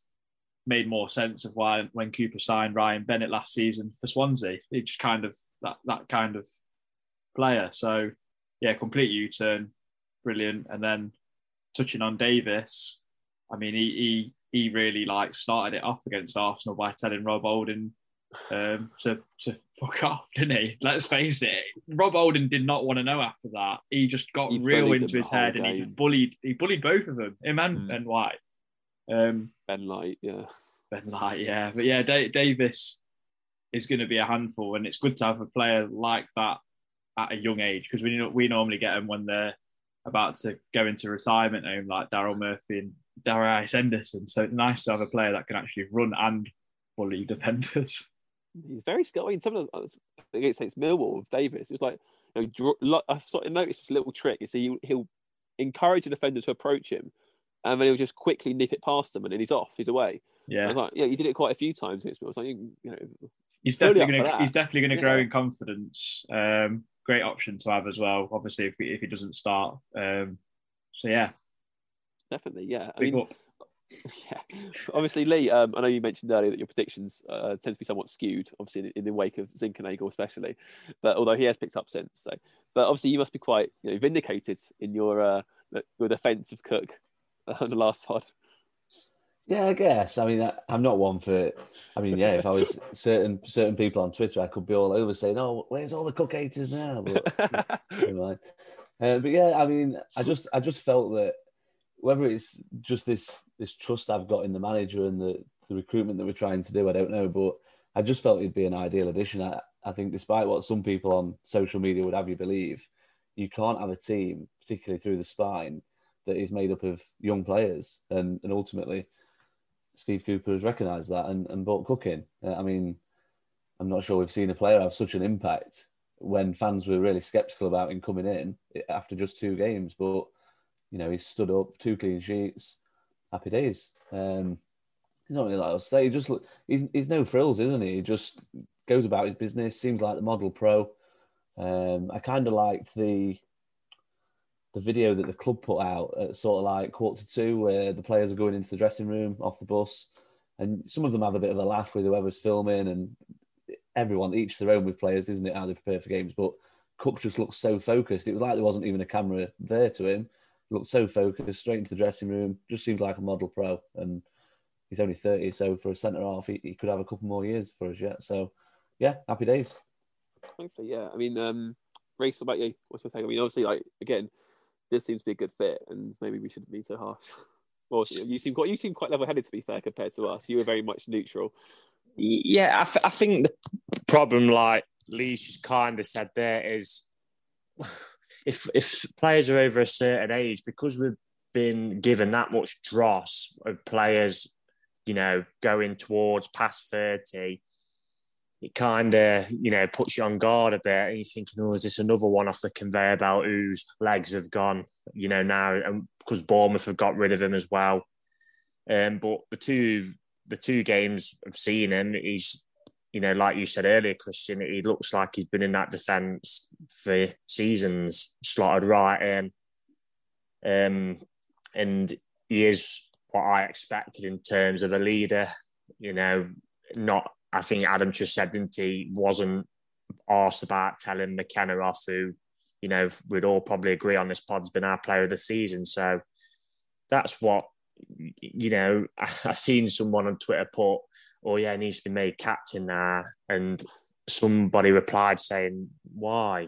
made more sense of why when Cooper signed Ryan Bennett last season for Swansea. It's just kind of that that kind of player. So yeah, complete U turn, brilliant. And then touching on Davis, I mean he he he really like started it off against Arsenal by telling Rob Holding um, to to fuck off, didn't he? Let's face it. Rob Holding did not want to know after that. He just got he real into his head game. and he bullied he bullied both of them, him and, mm. and White. Um, Ben White, yeah. Ben White, yeah. But yeah, D- Davis is going to be a handful, and it's good to have a player like that at a young age because we we normally get them when they're about to go into retirement home, like Daryl Murphy and Darius Henderson. So it's nice to have a player that can actually run and bully defenders. He's very skilled. I mean, some of the uh, against Millwall with Davis, it was like you know, I sort of noticed this little trick. You see, he'll encourage the defender to approach him, and then he'll just quickly nip it past them, and then he's off, he's away. Yeah, I was like, yeah, you did it quite a few times. It's, I was like, you, know, he's definitely going to he's definitely going to grow in confidence. Um, great option to have as well. Obviously, if he, if he doesn't start, um, so yeah, definitely, yeah. I Big mean, up. yeah, obviously, Lee. Um, I know you mentioned earlier that your predictions uh, tend to be somewhat skewed, obviously in, in the wake of Zinckernagel, especially. But although he has picked up since, so but obviously you must be quite you know, vindicated in your uh, your defence of Cook on the last pod. Yeah, I guess. I mean, I, am not one for. I mean, yeah, if I was certain certain people on Twitter, I could be all over saying, "Oh, where's all the cook haters now?" But, uh, but yeah, I mean, I just I just felt that whether it's just this this trust I've got in the manager and the the recruitment that we're trying to do, I don't know, but I just felt it'd be an ideal addition. I, I think, despite what some people on social media would have you believe, you can't have a team, particularly through the spine, that is made up of young players, and and ultimately Steve Cooper has recognised that and, and bought Cook in. Uh, I mean, I'm not sure we've seen a player have such an impact when fans were really sceptical about him coming in after just two games. But you know, he's stood up, two clean sheets, happy days. Um, he's not really like us. He just he's he's no frills, isn't he? He just goes about his business. Seems like the model pro. Um, I kind of liked the the video that the club put out at sort of like quarter two, where the players are going into the dressing room off the bus, and some of them have a bit of a laugh with whoever's filming, and everyone each their own with players, isn't it? How they prepare for games, but Cook just looks so focused. It was like there wasn't even a camera there to him. He looked so focused, straight into the dressing room. Just seemed like a model pro, and he's only thirty, so for a centre half, he, he could have a couple more years for us yet. So, yeah, happy days. Hopefully, yeah. I mean, um, Race, about you? What's your take? I mean, obviously, like again, this seems to be a good fit, and maybe we shouldn't be so harsh. well, you seem quite you seem quite level-headed to be fair compared to us. You were very much neutral. Yeah, I, th- I think the problem, like Lee's just kind of said there, is if if players are over a certain age, because we've been given that much dross of players, you know, going towards past 30, it kind of, you know, puts you on guard a bit. And you're thinking, oh, is this another one off the conveyor belt whose legs have gone, you know, now? And because Bournemouth have got rid of him as well. Um, but the two the two games I've seen him, he's, you know, like you said earlier, Christian, he looks like he's been in that defence for seasons, slotted right in. Um, and he is what I expected in terms of a leader. You know, not I think Adam just said, didn't he, wasn't asked about telling McKenna off, who, you know, we'd all probably agree on this pod's been our player of the season. So that's what, you know, I, I seen someone on Twitter put, oh, yeah, he needs to be made captain now. And somebody replied saying, why?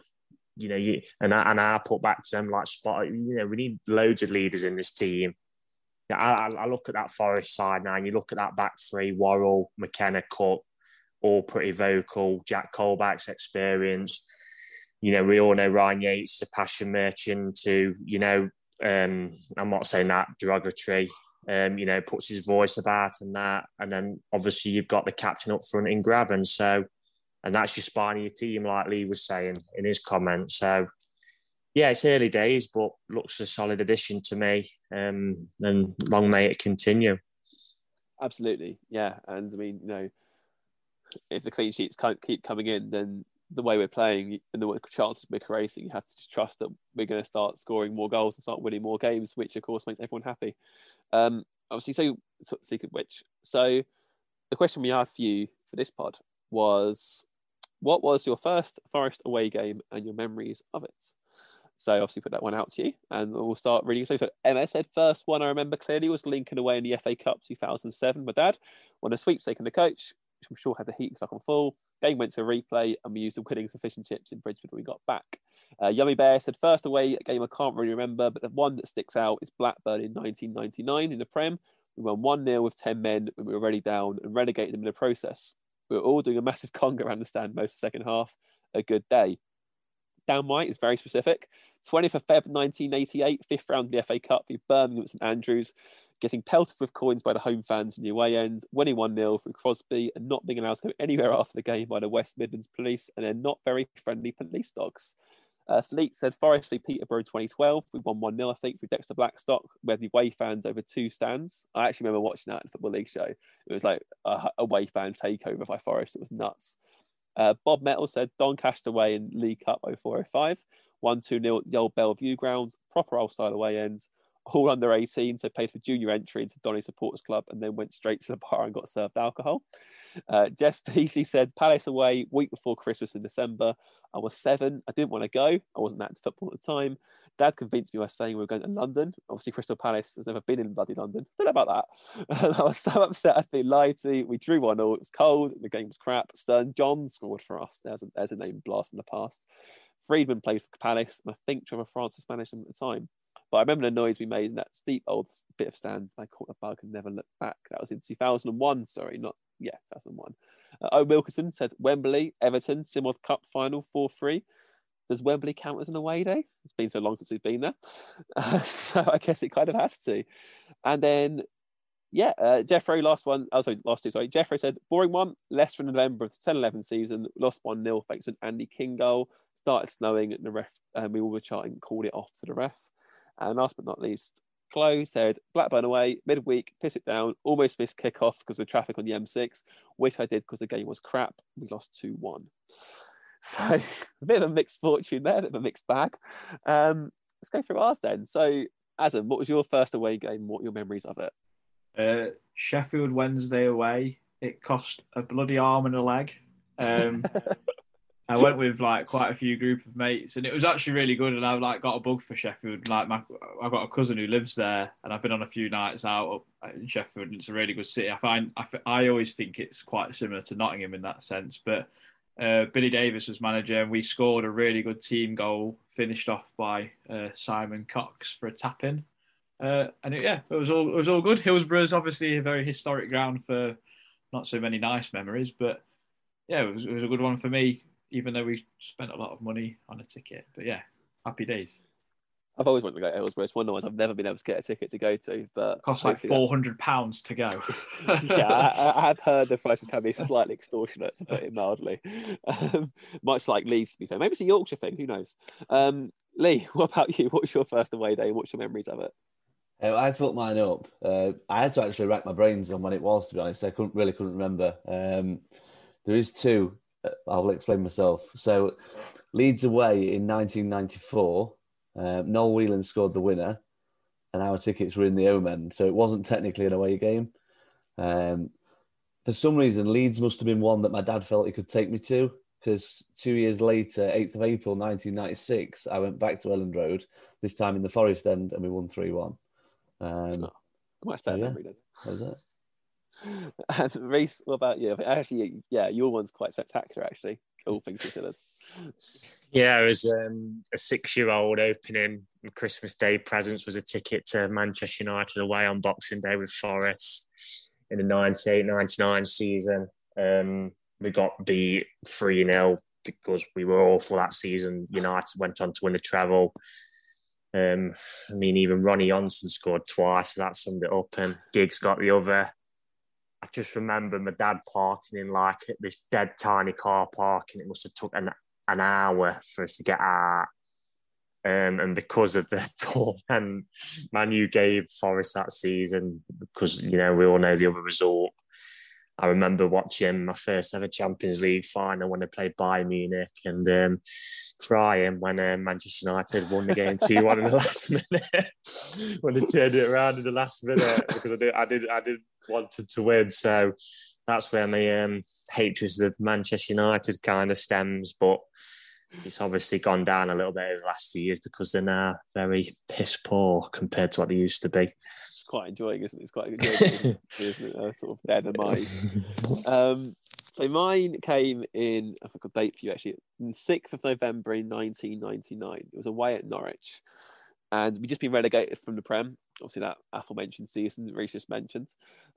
You know, you, and I, and I put back to them like, spot, you know, we need loads of leaders in this team. I, I, look at that Forest side now, and you look at that back three: Worrall, McKenna, Cook, all pretty vocal. Jack Colback's experience. You know, we all know Ryan Yates is a passion merchant To you know, um, I'm not saying that derogatory. Um, you know, puts his voice about and that. And then obviously you've got the captain up front in Grabban. So, and that's your spine of your team, like Lee was saying in his comments. So, yeah, it's early days, but looks a solid addition to me. Um, and long may it continue. Absolutely, yeah. And I mean, you know, if the clean sheets can't keep coming in, then the way we're playing and the chances we're creating, you have to just trust that we're going to start scoring more goals and start winning more games, which of course makes everyone happy. Um, obviously, so, so secret which. So the question we asked for you for this pod was, what was your first Forest away game and your memories of it? So obviously put that one out to you, and we'll start reading. So, so MS said first one I remember clearly was Lincoln away in the FA Cup 2007. My dad won a sweepstake in the coach which I'm sure had the heat stuck on full. Game went to replay, and we used the winnings for fish and chips in Bridgford when we got back. Uh, Yummy Bear said, first away game I can't really remember, but the one that sticks out is Blackburn in 1999 in the Prem. We won 1 0 with 10 men when we were already down and relegated them in the process. We were all doing a massive conga around the stand most of the second half. A good day. Down white is very specific. 20th of Feb 1988, fifth round of the FA Cup with Birmingham St Andrews getting pelted with coins by the home fans in the away end, winning 1 0 through Crosby, and not being allowed to go anywhere after the game by the West Midlands police and their not very friendly police dogs. Uh, Fleet said Forest v Peterborough 2012. We won 1 0, I think, through Dexter Blackstock. where the away fans over two stands. I actually remember watching that in the Football League show. It was like a away fan takeover by Forest. It was nuts. Uh, Bob Metal said Doncaster away in League Cup 0405. 1 2 0 at the old Belle Vue grounds. Proper old style away ends all under 18, so paid for junior entry into Donny Supporters Club and then went straight to the bar and got served alcohol. Uh, Jess Beasley said, Palace away week before Christmas in December. I was seven. I didn't want to go. I wasn't that into football at the time. Dad convinced me by saying we were going to London. Obviously, Crystal Palace has never been in bloody London. Don't know about that. And I was so upset I'd been lied to. We drew 1 0. It was cold. The game was crap. Stern John scored for us. There's a, there's a name blast from the past. Freedman played for Palace, and I think Trevor Francis managed them at the time. But I remember the noise we made in that steep old bit of stands. I caught the bug and never looked back. That was in 2001. Sorry, not yeah, 2001. Uh, o Wilkinson said Wembley, Everton, Simod Cup final 4 3. Does Wembley count as an away day? It's been so long since we've been there. Uh, so I guess it kind of has to. And then, yeah, uh, Jeffrey, last one. Oh, sorry, last two. Sorry. Jeffrey said, boring one, less from November of the 10 11 season, lost 1 0 thanks to an Andy King goal. Started snowing, and the ref, and we all were charting, called it off to the ref. And last but not least, Chloe said Blackburn away midweek, piss it down, almost missed kickoff because of traffic on the M6, which I did because the game was crap. We lost 2 1. So a bit of a mixed fortune there, a bit of a mixed bag. Um, let's go through ours then. So, Adam, what was your first away game? What your memories of it? Uh, Sheffield Wednesday away. It cost a bloody arm and a leg. Um, I went with like quite a few group of mates, and it was actually really good. And I like got a bug for Sheffield. Like my, I've got a cousin who lives there, and I've been on a few nights out in Sheffield. And it's a really good city. I find I, I always think it's quite similar to Nottingham in that sense. But uh, Billy Davies was manager, and we scored a really good team goal, finished off by uh, Simon Cox for a tap in. Uh, and it, yeah, it was all it was all good. Hillsborough is obviously a very historic ground for not so many nice memories, but yeah, it was, it was a good one for me even though we spent a lot of money on a ticket. But yeah, happy days. I've always wanted to go to Hillsborough. It's one of the ones I've never been able to get a ticket to go to. But it costs like four hundred pounds to go. yeah, I, I, have heard the prices can be slightly extortionate, to put it mildly. Um, much like Leeds, to be fair. Maybe it's a Yorkshire thing. Who knows? Um, Lee, what about you? What's your first away day? What's your memories of it? Uh, I took mine up. Uh, I had to actually rack my brains on when it was. To be honest, I couldn't really couldn't remember. Um, there is two. Uh, I'll explain myself. So, Leeds away in 1994. Uh, Noel Whelan scored the winner, and our tickets were in the Omen, so it wasn't technically an away game. Um, for some reason, Leeds must have been one that my dad felt he could take me to, because two years later, 8th of April 1996, I went back to Elland Road, this time in the Forest End, and we won 3 1. Um, oh, much better yeah, memory then. That was it. And Reese, what about you? Actually, yeah, your one's quite spectacular, actually, all things considered. Yeah, I was um, a six-year-old opening Christmas Day presents was a ticket to Manchester United away on Boxing Day with Forest in the 98-99 season. Um, we got beat 3-0 because we were awful that season. United went on to win the treble. Um, I mean, even Ronny Johnsen scored twice, so that summed it up. And Giggs got the other. I just remember my dad parking in like this dead tiny car park, and it must have took an an hour for us to get out. Um, and because of the tour and Manu gave Forest that season, because you know we all know the other result. I remember watching my first ever Champions League final when they played Bayern Munich and um, crying when uh, Manchester United won the game two one in the last minute when they turned it around in the last minute because I did I did I did wanted to win. So that's where my um, hatred of Manchester United kind of stems. But it's obviously gone down a little bit over the last few years because they're now very piss poor compared to what they used to be. Quite enjoying, isn't it? It's quite enjoying, isn't it? Uh, sort of dead and mine. Um, so mine came in, I think a date for you actually, the 6th of November in 1999. It was away at Norwich. And we'd just been relegated from the Prem. Obviously, that aforementioned season that Reece just mentioned.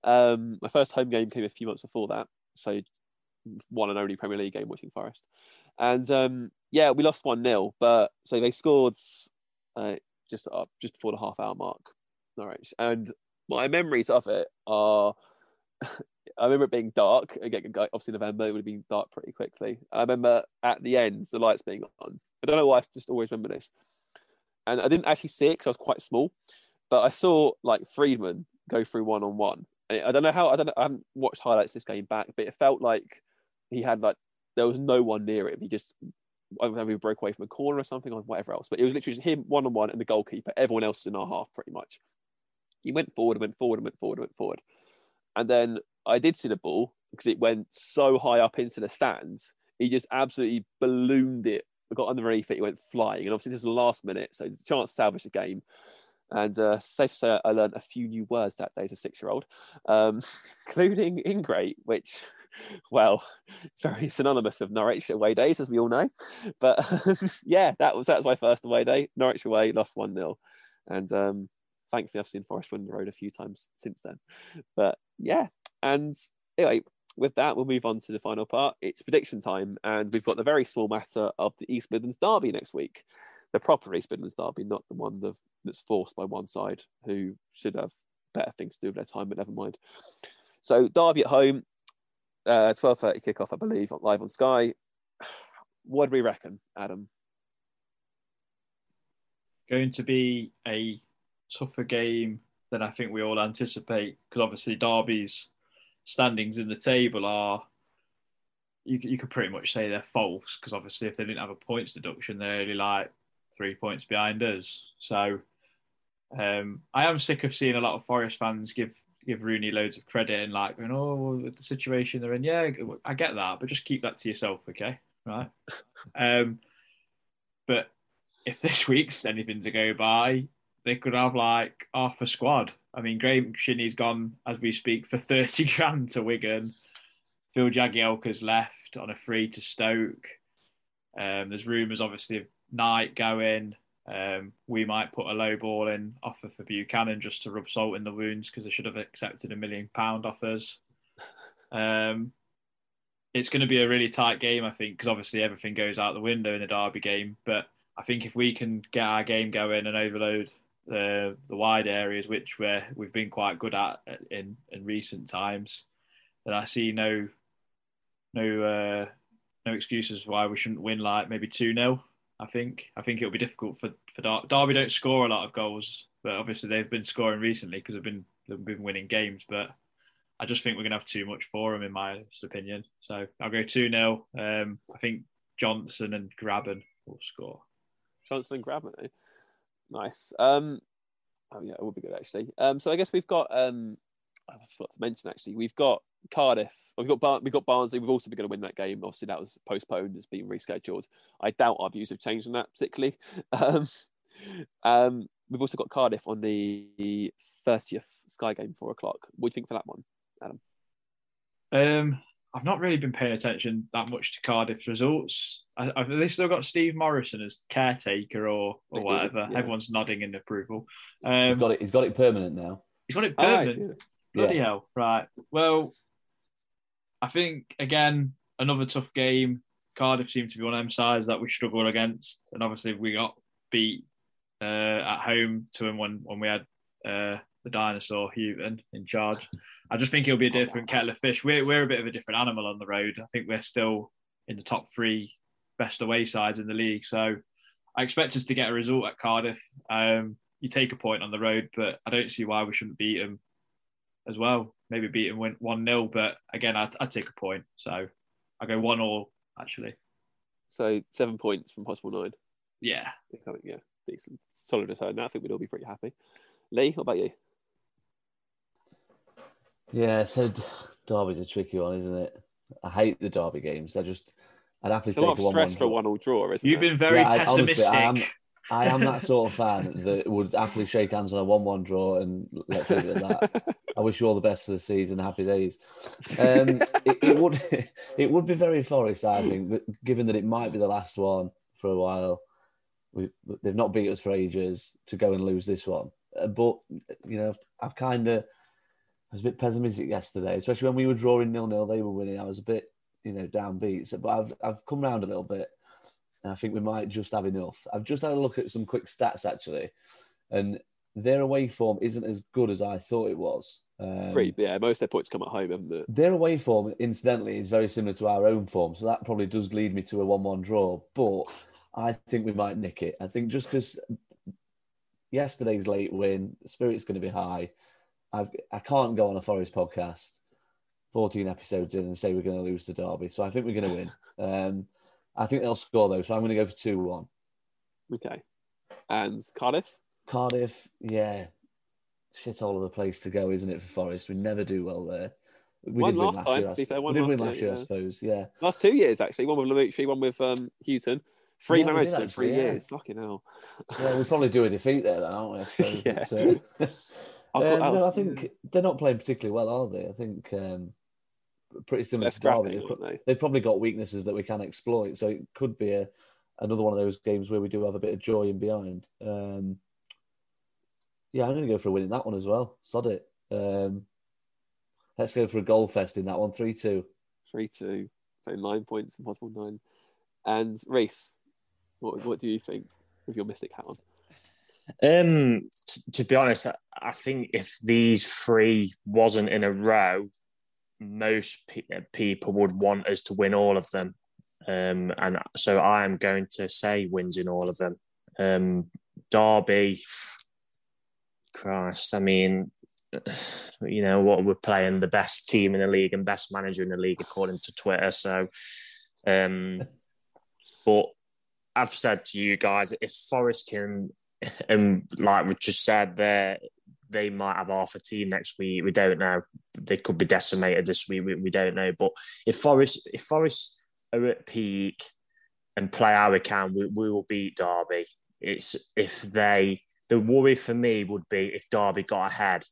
Um, my first home game came a few months before that. So, one and only Premier League game watching Forest. And um, yeah, we lost 1 0. But so they scored uh, just up, just before the half hour mark, Norwich. And my memories of it are I remember it being dark. Again, obviously November, it would have been dark pretty quickly. I remember at the end, the lights being on. I don't know why I just always remember this. And I didn't actually see it because I was quite small, but I saw like Freedman go through one on one. I don't know how I don't know, I haven't watched highlights this game back, but it felt like he had like there was no one near him. He just I don't know he broke away from a corner or something or whatever else. But it was literally just him one on one and the goalkeeper. Everyone else in our half pretty much. He went forward and went forward and went forward and went forward. And then I did see the ball because it went so high up into the stands. He just absolutely ballooned it. Got underneath it, he went flying. And obviously, this was the last minute, so the chance to salvage the game. And uh, safe to say, I learned a few new words that day as a six-year-old, um, including ingrate, which, well, it's very synonymous with Norwich away days, as we all know. But yeah, that was that was my first away day. Norwich away, lost one 0 and um, thankfully, I've seen Forest win the road a few times since then. But yeah, and anyway, with that, we'll move on to the final part. It's prediction time, and we've got the very small matter of the East Midlands Derby next week. The proper East Midlands Derby, not the one that's forced by one side, who should have better things to do with their time, but never mind. So Derby at home, uh, twelve thirty kickoff, I believe, live on Sky. What do we reckon, Adam? Going to be a tougher game than I think we all anticipate because obviously Derby's standings in the table are you you could pretty much say they're false because obviously if they didn't have a points deduction they're only like three points behind us. So um, I am sick of seeing a lot of Forest fans give give Rooney loads of credit and like going oh the situation they're in yeah I get that but just keep that to yourself okay right um, but if this week's anything to go by they could have like half a squad. I mean, Graham Shinnie's gone as we speak for 30 grand to Wigan. Phil Jagielka's left on a free to Stoke. Um, there's rumours, obviously, of Knight going. Um, we might put a low ball in offer for Buchanan just to rub salt in the wounds because they should have accepted a million pound offers. Um, it's going to be a really tight game, I think, because obviously everything goes out the window in the Derby game. But I think if we can get our game going and overload the the wide areas, which we we've been quite good at in in recent times, then I see no no uh, no excuses why we shouldn't win like maybe two 0 I think I think it'll be difficult for for Dar- Derby. Don't score a lot of goals, but obviously they've been scoring recently because they've been they've been winning games. But I just think we're gonna have too much for them, in my opinion. So I'll go two 0 um, I think Johnson and Grabban will score. Johnson and Grabban, eh? Nice. Um, oh yeah, it would be good actually. Um, so I guess we've got um, I forgot to mention actually, we've got Cardiff. We've got Bar- we've got Barnsley. We've also been going to win that game. Obviously, that was postponed. It's been rescheduled. I doubt our views have changed on that particularly. Um, um, we've also got Cardiff on the thirtieth Sky game, four o'clock. What do you think for that one, Adam? Um, I've not really been paying attention that much to Cardiff's results. I, have they still got Steve Morison as caretaker or or whatever? Yeah. Everyone's nodding in approval. Um, he's got it. He's got it permanent now. He's got it permanent. Oh, yeah. Bloody yeah. hell! Right. Well, I think again another tough game. Cardiff seem to be one of them sides that we struggle against, and obviously we got beat uh, at home to him when when we had uh, the dinosaur Hughton in charge. I just think it'll be a different kettle of fish. We're we're a bit of a different animal on the road. I think we're still in the top three best away sides in the league, so I expect us to get a result at Cardiff. Um, you take a point on the road, but I don't see why we shouldn't beat them as well. Maybe beat them one 0 but again, I'd, I'd take a point. So I go one all actually. So seven points from possible nine. Yeah, yeah, decent, solid return. I think we'd all be pretty happy. Lee, what about you? Yeah, so Derby's a tricky one, isn't it? I hate the Derby games. I just, I'd happily it's take a, lot of stress for one all draw, isn't it? You've it? been very yeah, pessimistic. I, honestly, I am, I am that sort of fan that would happily shake hands on a one-one draw and let's leave it at that. I wish you all the best for the season. Happy days. Um, it, it, would it would be very Forest, I think, but given that it might be the last one for a while. We, they've not beat us for ages to go and lose this one. Uh, but you know, I've kind of I was a bit pessimistic yesterday, especially when we were drawing nil nil. They were winning. I was a bit you know downbeat. So, but I've I've come round a little bit, and I think we might just have enough. I've just had a look at some quick stats actually, and their away form isn't as good as I thought it was. Um, Pretty, yeah. Most of their points come at home, haven't they? Their away form, incidentally, is very similar to our own form, so that probably does lead me to a one-one draw. But I think we might nick it. I think just because yesterday's late win, the spirit's going to be high. I've, I can't go on a Forest podcast, 14 episodes in, and say we're going to lose to Derby. So I think we're going to win. Um, I think they'll score though, so I'm going to go for two one. Okay, and Cardiff. Cardiff, yeah, shit all of the place to go, isn't it, for Forest? We never do well there. We won did last, win last time, year, to be fair. we did win last year, yeah. I suppose, yeah. Last two years, actually. One with Lamouchi, one with um, Hughton. Three yeah, marriages in three yeah. years. Fucking hell. yeah, we probably do a defeat there, then, aren't we? I suppose. yeah. uh, um, no, I think they're not playing particularly well, are they? I think um, pretty similar to Derby. They've, they? they've, probably got weaknesses that we can exploit, so it could be a, another one of those games where we do have a bit of joy in behind. Um, yeah, I'm going to go for a win in that one as well. Sod it. Um, let's go for a goal fest in that one. 3 2. 3 2. So nine points from possible nine. And Reese, what, what do you think with your Mystic hat on? Um, t- to be honest, I, I think if these three wasn't in a row, most pe- people would want us to win all of them. Um, and so I am going to say wins in all of them. Um, Derby, Christ, I mean, you know what? We're playing the best team in the league and best manager in the league according to Twitter. So, um, but I've said to you guys, if Forest can, and like we just said, there they might have half a team next week. We don't know. They could be decimated this week. We, we don't know. But if Forest, if Forest are at peak and play how we can, we, we will beat Derby. It's if they the worry for me would be if Derby got ahead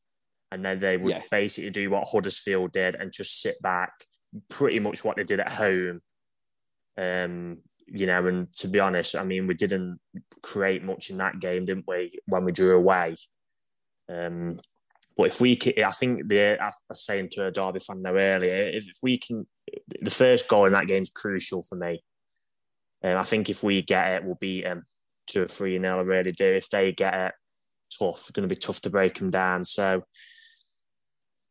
and then they would yes. basically do what Huddersfield did and just sit back, pretty much what they did at home. Um, you know, and to be honest, I mean, we didn't create much in that game, didn't we, when we drew away? Um, but if we can, I think the I was saying to a Derby fan now earlier, if, if we can, the first goal in that game is crucial for me. And um, I think if we get it, we'll beat them. two or three nil. I really do. If they get it tough, it's going to be tough to break them down. So,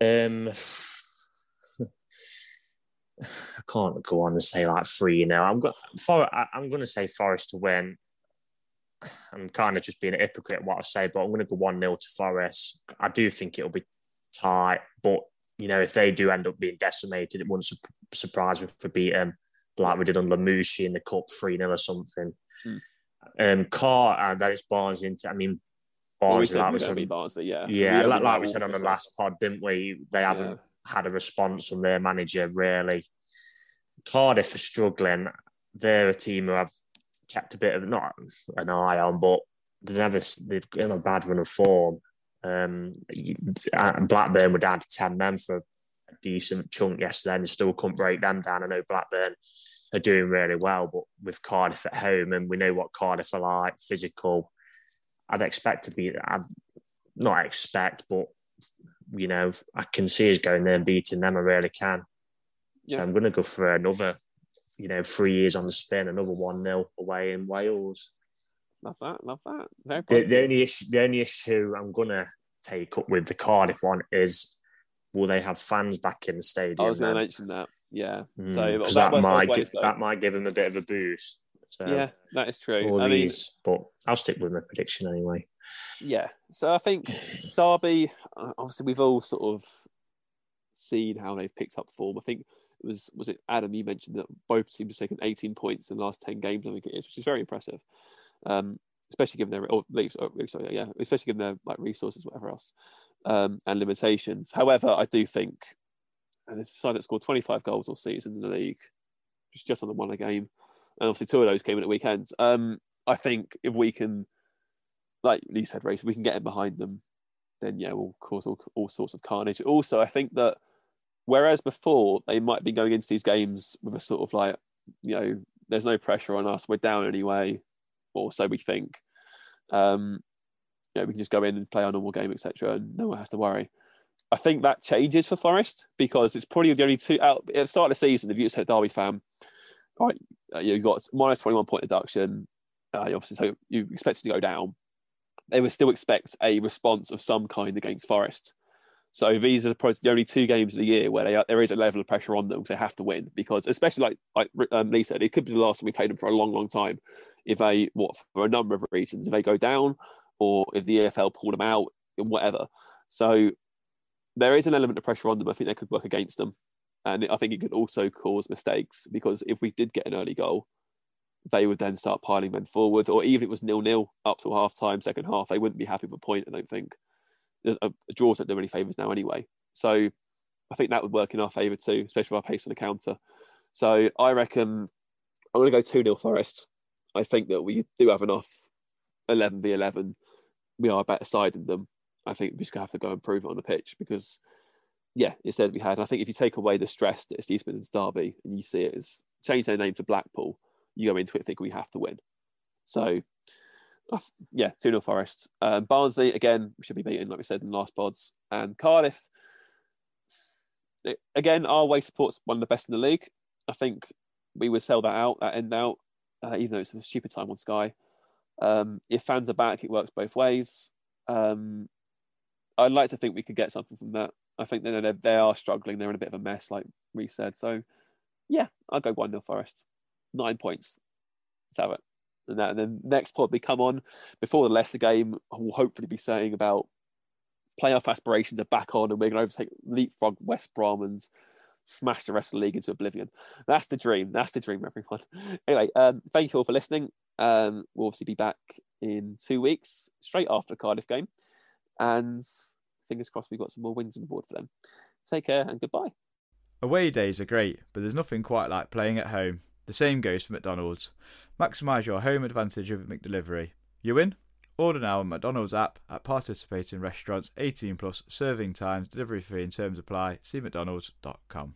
um, I can't go on and say like three now. I'm going for I'm going to say Forest to win. I'm kind of just being a hypocrite what I say, but I'm going to go one 0 to Forest. I do think it'll be tight, but you know if they do end up being decimated, it wouldn't su- surprise me for beating like we did on Lamouchi in the cup three 0 or something. Hmm. Um, Car and uh, that is Barnes into. I mean, Barnes. Well, we like we said, Barnsley, yeah, yeah, like, like we said on the last pod, didn't we? They haven't. Yeah had a response from their manager, really. Cardiff are struggling. They're a team who I've kept a bit of not an eye on, but they've never they've in a bad run of form. Um, Blackburn were down to ten men for a decent chunk yesterday, and still couldn't break them down. I know Blackburn are doing really well, but with Cardiff at home, and we know what Cardiff are like, physical. I'd expect to be. I'd not expect, but you know, I can see us going there and beating them. I really can. So yeah. I'm going to go for another, you know, three years on the spin, another 1 0 away in Wales. Love that. Love that. Very the, the, only issue, the only issue I'm going to take up with the Cardiff one is will they have fans back in the stadium? I was going to mention that. Yeah. Mm, so that, that might give, that might give them a bit of a boost. So, yeah, that is true. I these, mean, but I'll stick with my prediction anyway. Yeah. So I think Derby, uh, obviously, we've all sort of seen how they've picked up form. I think it was was it Adam you mentioned that both teams have taken 18 points in the last 10 games. I think it is, which is very impressive. Um, especially given their or oh, sorry, yeah, especially given their like resources, whatever else, um, and limitations. However, I do think, and it's a side that scored 25 goals all season in the league, just just on the one a game, and obviously two of those came in at weekends. Um, I think if we can like Lee said, race, we can get in behind them, then yeah, we'll cause all, all sorts of carnage. Also, I think that whereas before they might be going into these games with a sort of like, you know, there's no pressure on us, we're down anyway, or so we think. Um, you know, we can just go in and play our normal game, etc., and no one has to worry. I think that changes for Forest because it's probably the only two out at the start of the season. If you're a Derby fan, right, you've got minus 21 point deduction. Uh, you obviously so you expect it to go down they would still expect a response of some kind against Forest. So these are the only two games of the year where they, there is a level of pressure on them because they have to win. Because especially like like um, Lee said, it could be the last time we played them for a long, long time. If they what for a number of reasons, if they go down or if the EFL pull them out, and whatever. So there is an element of pressure on them. I think they could work against them, and I think it could also cause mistakes because if we did get an early goal, they would then start piling men forward, or even if it was nil nil up to half time, second half, they wouldn't be happy with a point. I don't think. A, a draws don't do any favours now anyway. So I think that would work in our favour too, especially with our pace on the counter. So I reckon I'm going to go 2 0 Forest. I think that we do have enough 11 v 11. We are a better side than them. I think we just have to go and prove it on the pitch because, yeah, it said we had. And I think if you take away the stress that it's Midlands Derby and you see it as change their name to Blackpool, you go into it thinking we have to win. So, yeah, 2 0 Forest. Um, Barnsley, again, we should be beaten, like we said in the last pods. And Cardiff, again, our way support's one of the best in the league. I think we would sell that out, that end out, uh, even though it's a stupid time on Sky. Um, if fans are back, it works both ways. Um, I'd like to think we could get something from that. I think they they are struggling. They're in a bit of a mess, like we said. So, yeah, I'll go 1 0 Forest nine points. Let's have it. And, that, and then next pod we come on before the Leicester game, we'll hopefully be saying about playoff aspirations are back on and we're going to overtake leapfrog West Brom smash the rest of the league into oblivion. That's the dream. That's the dream, everyone. Anyway, um, thank you all for listening. Um, we'll obviously be back in two weeks, straight after the Cardiff game. And fingers crossed we've got some more wins on the board for them. Take care and goodbye. Away days are great, but there's nothing quite like playing at home. The same goes for McDonald's. Maximise your home advantage with McDelivery. You win? Order now on McDonald's app at participating restaurants 18 plus serving times, delivery fee and terms apply. See McDonald's.com.